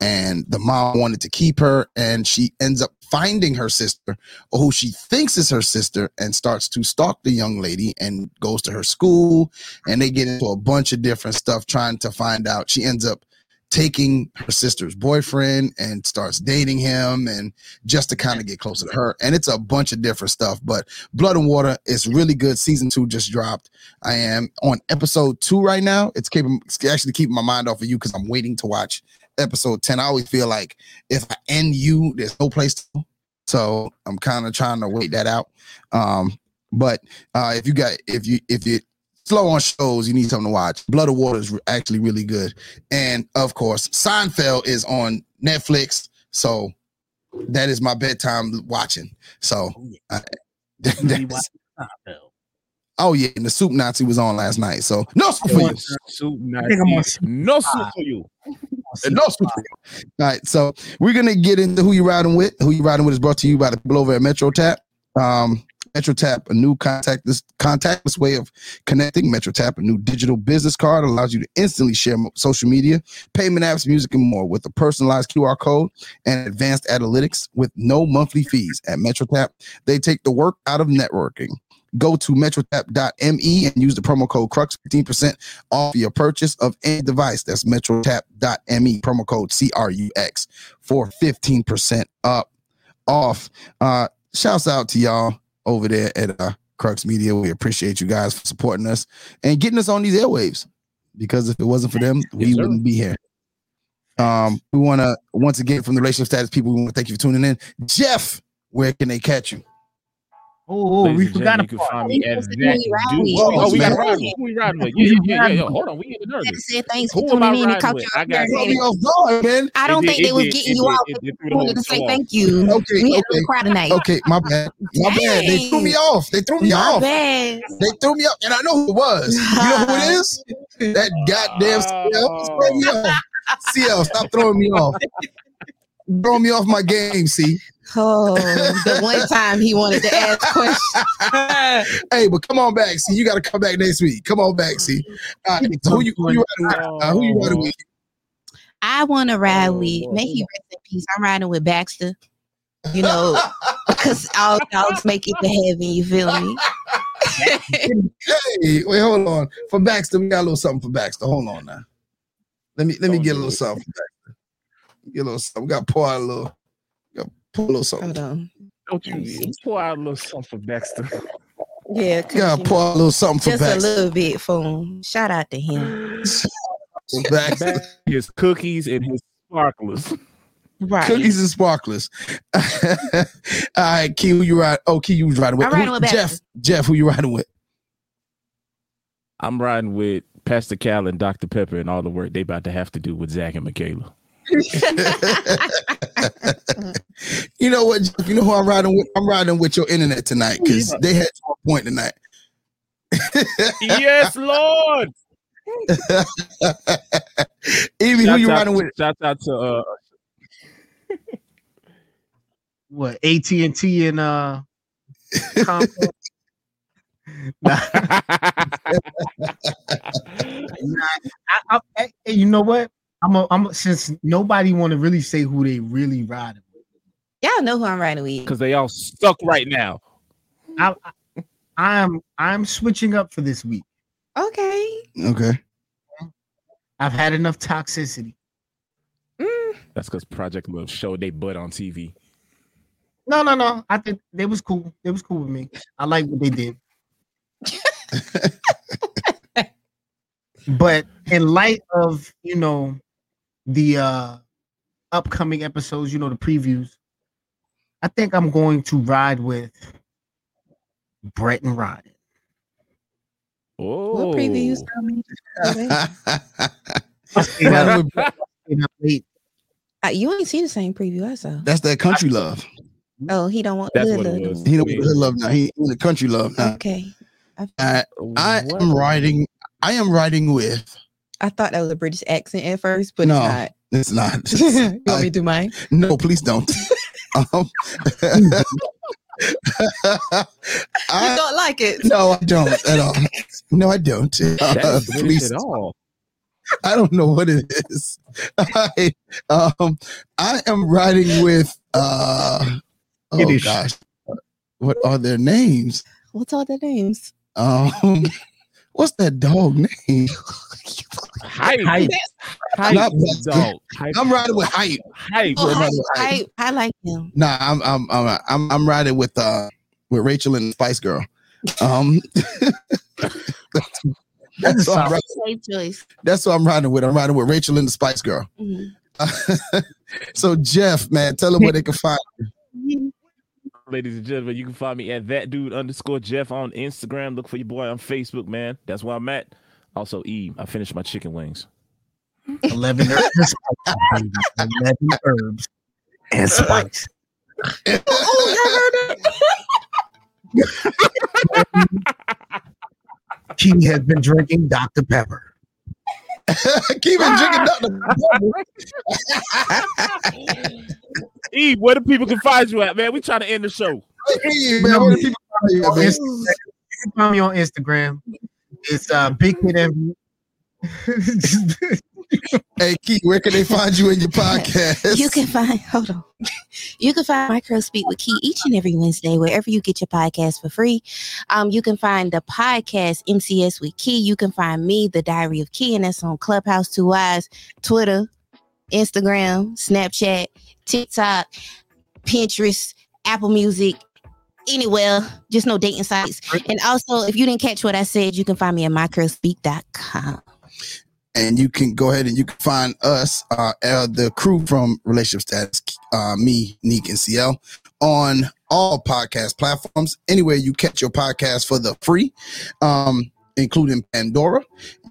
and the mom wanted to keep her, and she ends up finding her sister, who she thinks is her sister, and starts to stalk the young lady and goes to her school, and they get into a bunch of different stuff trying to find out. She ends up taking her sister's boyfriend and starts dating him and just to kind of get closer to her. And it's a bunch of different stuff but blood and water is really good. Season two just dropped. I am on episode two right now. It's keeping it's actually keeping my mind off of you because i'm waiting to watch episode 10 i always feel like if i end you there's no place to so i'm kind of trying to wait that out. Um but uh if you got if you if you slow on shows, you need something to watch. Blood of Water is actually really good. And of course, Seinfeld is on Netflix. So that is my bedtime watching. So uh, that's- oh yeah, and the Soup Nazi was on last night. So no soup for you. Soup I think I'm on Nazi. No soup for you. No soup for you. All right, so we're gonna get into who you riding with. Who you riding with is brought to you by the people over at Metro Tap. Um, Metro Tap, a new contactless contactless way of connecting. Metro Tap, a new digital business card, allows you to instantly share social media, payment apps, music, and more with a personalized QR code and advanced analytics with no monthly fees. At Metro Tap, they take the work out of networking. Go to metrotap.me and use the promo code CRUX 15% off your purchase of any device. That's metrotap.me, promo code CRUX for 15% up off. Uh, shouts out to y'all over there at uh, Crux Media. We appreciate you guys for supporting us and getting us on these airwaves because if it wasn't for them, we sir. wouldn't be here. Um, we want to once again from the relationship status people, we want to thank you for tuning in. Jeff, where can they catch you? Oh, Ladies we and forgot gentlemen, a you can find me at that dude. in. Oh, we got Man. to ride with. Who we riding with? Yeah, yeah, yeah, yeah. yeah. Hold on, we getting Never nervous. said thanks Who for am I and riding caught with? you I got guard. Throw me off guard, man. I don't It think they it was getting you did- off. it if did you throw the wanted to say off. thank you. Okay, we had okay. no cry tonight. Okay, my bad. My bad. They threw me off. They threw me My off. bad. They threw me off, and I know who it was. You know who it is? That goddamn CL. Throw me oh. off. CL, stop throwing me off. Throwing me off my game, see. Oh, the one time he wanted to ask questions. hey, but come on back. See, you got to come back next week. Come on back. See, All right, so who you who you riding with? Uh, who you riding with? I want to ride Oh, with. Lord. May he rest in peace. I'm riding with Baxter. You know, because all dogs make it to heaven. You feel me? Hey, wait, hold on. For Baxter, we got a little something for Baxter. Hold on now. Let me let me Don't get a little something. For Baxter. Get a little something. We got to pour out a little. Got to pour a little something. Hold on. Don't you pour out a little something for Baxter. Yeah, We got to pour out a little something for Baxter. just a little bit for him. Shout out to him. For Baxter. His cookies and his sparklers. Right. Cookies and sparklers. All right, Key, who you ride? Oh, Key, you was riding with. I'm riding who- with Jeff. Jeff, who you riding with? I'm riding with Pastor Cal and Dr. Pepper and all the work they about to have to do with Zach and Michaela. you know what? Jeff, you know who I'm riding with? I'm riding with your internet tonight because they had to a point tonight. yes, Lord. Evie, who you out- riding with? Shout out to uh What AT and T and uh, Nah. Nah, I, I, I- hey, you know what? I'm a, I'm a, since nobody want to really say who they really riding with. Y'all know who I'm riding with. because they all stuck right now. I, I, I'm I'm switching up for this week. Okay. Okay. I've had enough toxicity. Mm, That's because Project Love showed they butt on TV. No, no, no. I think they was cool. They was cool with me. I like what they did. but in light of you know the uh upcoming episodes, you know the previews, I think I'm going to ride with Brett and Ryan. Oh, what previews coming? Riding with- Uh, you ain't seen the same preview I saw. That's that country love. Oh, he don't want That's hood love it no was. more. He don't want the hood love now. He in the country love now. Okay. I, I am riding. I am riding with. I thought that was a British accent at first, but no, it's it's not. not. you want me to do mine? no, please don't. um, you I, don't like it. no, I don't at all. No, I don't. Uh, That's British please, at all. I don't know what it is. I, um, I am riding with. uh Oh gosh, what are their names? What's all their names? Um, what's that dog name? Hype. Hype. Hype. Not- dog. Hype. I'm riding with hype. Hype. Oh, Yeah, I, no, I- I, I like him. Nah, I'm I'm I'm I'm, I'm riding with uh with Rachel and the Spice Girl. Um, that's, that's what I'm riding, choice. that's what I'm riding with. I'm riding with Rachel and the Spice Girl. Mhm. so Jeff, man, tell them where they can find. you. Ladies and gentlemen, you can find me at that dude underscore Jeff on Instagram. Look for your boy on Facebook, man. That's where I'm at. Also, E, I finished my chicken wings. 11 herbs and spice. baby. 11 herbs and spice. Oh, he has been drinking Dr. Pepper. Keep it drinking Dr. Pepper. e, where the people can find you at, man? We trying to end the show. Hey, man, where the people find you, On man? You can find me on Instagram. It's uh, Big Kid Envy. Hey, Keith, where can they find you in your podcast? You can find hold on. You can find Micro Speak with Key each and every Wednesday wherever you get your podcast for free. Um, you can find the podcast MCS with Key. You can find me, the Diary of Key, and that's on Clubhouse, Two Eyes, Twitter, Instagram, Snapchat, TikTok, Pinterest, Apple Music, anywhere. Just no dating sites. And also, if you didn't catch what I said, you can find me at microspeak.com. and you can go ahead and you can find us, uh, uh the crew from Relationship Status, uh, me, Neek, and CL, on all podcast platforms. Anywhere you catch your podcast for the free, um, including Pandora.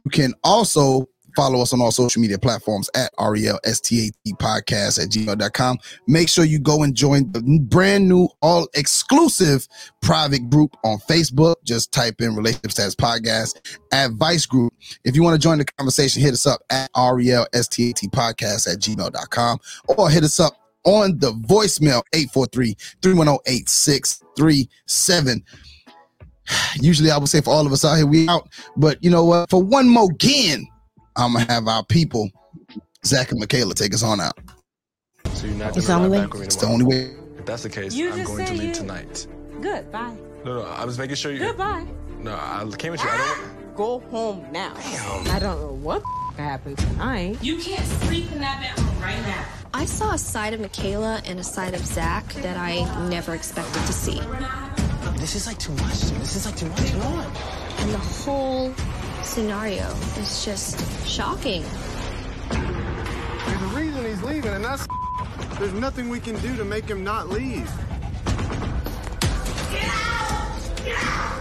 You can also follow us on all social media platforms at RELSTAT podcast at gmail.com. Make sure you go and join the brand new, all exclusive private group on Facebook. Just type in Relationship Status Podcast Advice Group. If you want to join the conversation, hit us up at RELSTAT podcast at gmail.com or hit us up on the voicemail 843 310 8637. Usually I would say for all of us out here, we out. But you know what? For one more again, I'm going to have our people, Zach and Michaela, take us on out. So you're not It's the only way. back with me It's the only way. If that's the case, You I'm going to leave you- tonight. Good, bye. No, no, I was making sure you. Goodbye. No, I came with you. I don't. Ah! Go home now. I don't know what happened tonight. You can't sleep in that bedroom right now. I saw a side of Michaela and a side of Zach that I never expected to see. This is like too much. This is like too much. Come on. And the whole scenario is just shocking. There's a reason he's leaving, and that's there's nothing we can do to make him not leave. Get out! Get out!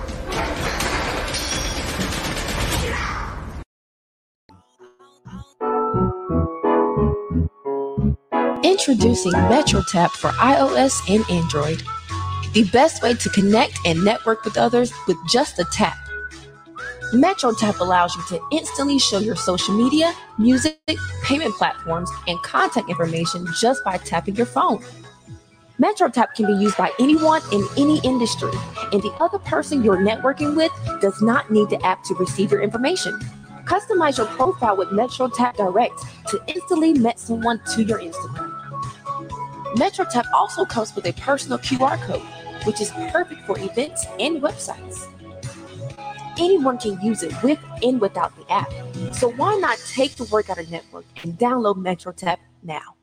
Introducing MetroTap for iOS and Android. The best way to connect and network with others with just a tap. MetroTap allows you to instantly show your social media, music, payment platforms, and contact information just by tapping your phone. MetroTap can be used by anyone in any industry, and the other person you're networking with does not need the app to receive your information. Customize your profile with MetroTap Direct to instantly match someone to your Instagram. MetroTap also comes with a personal QR code, which is perfect for events and websites. Anyone can use it with and without the app. So why not take the work out of network and download MetroTap now?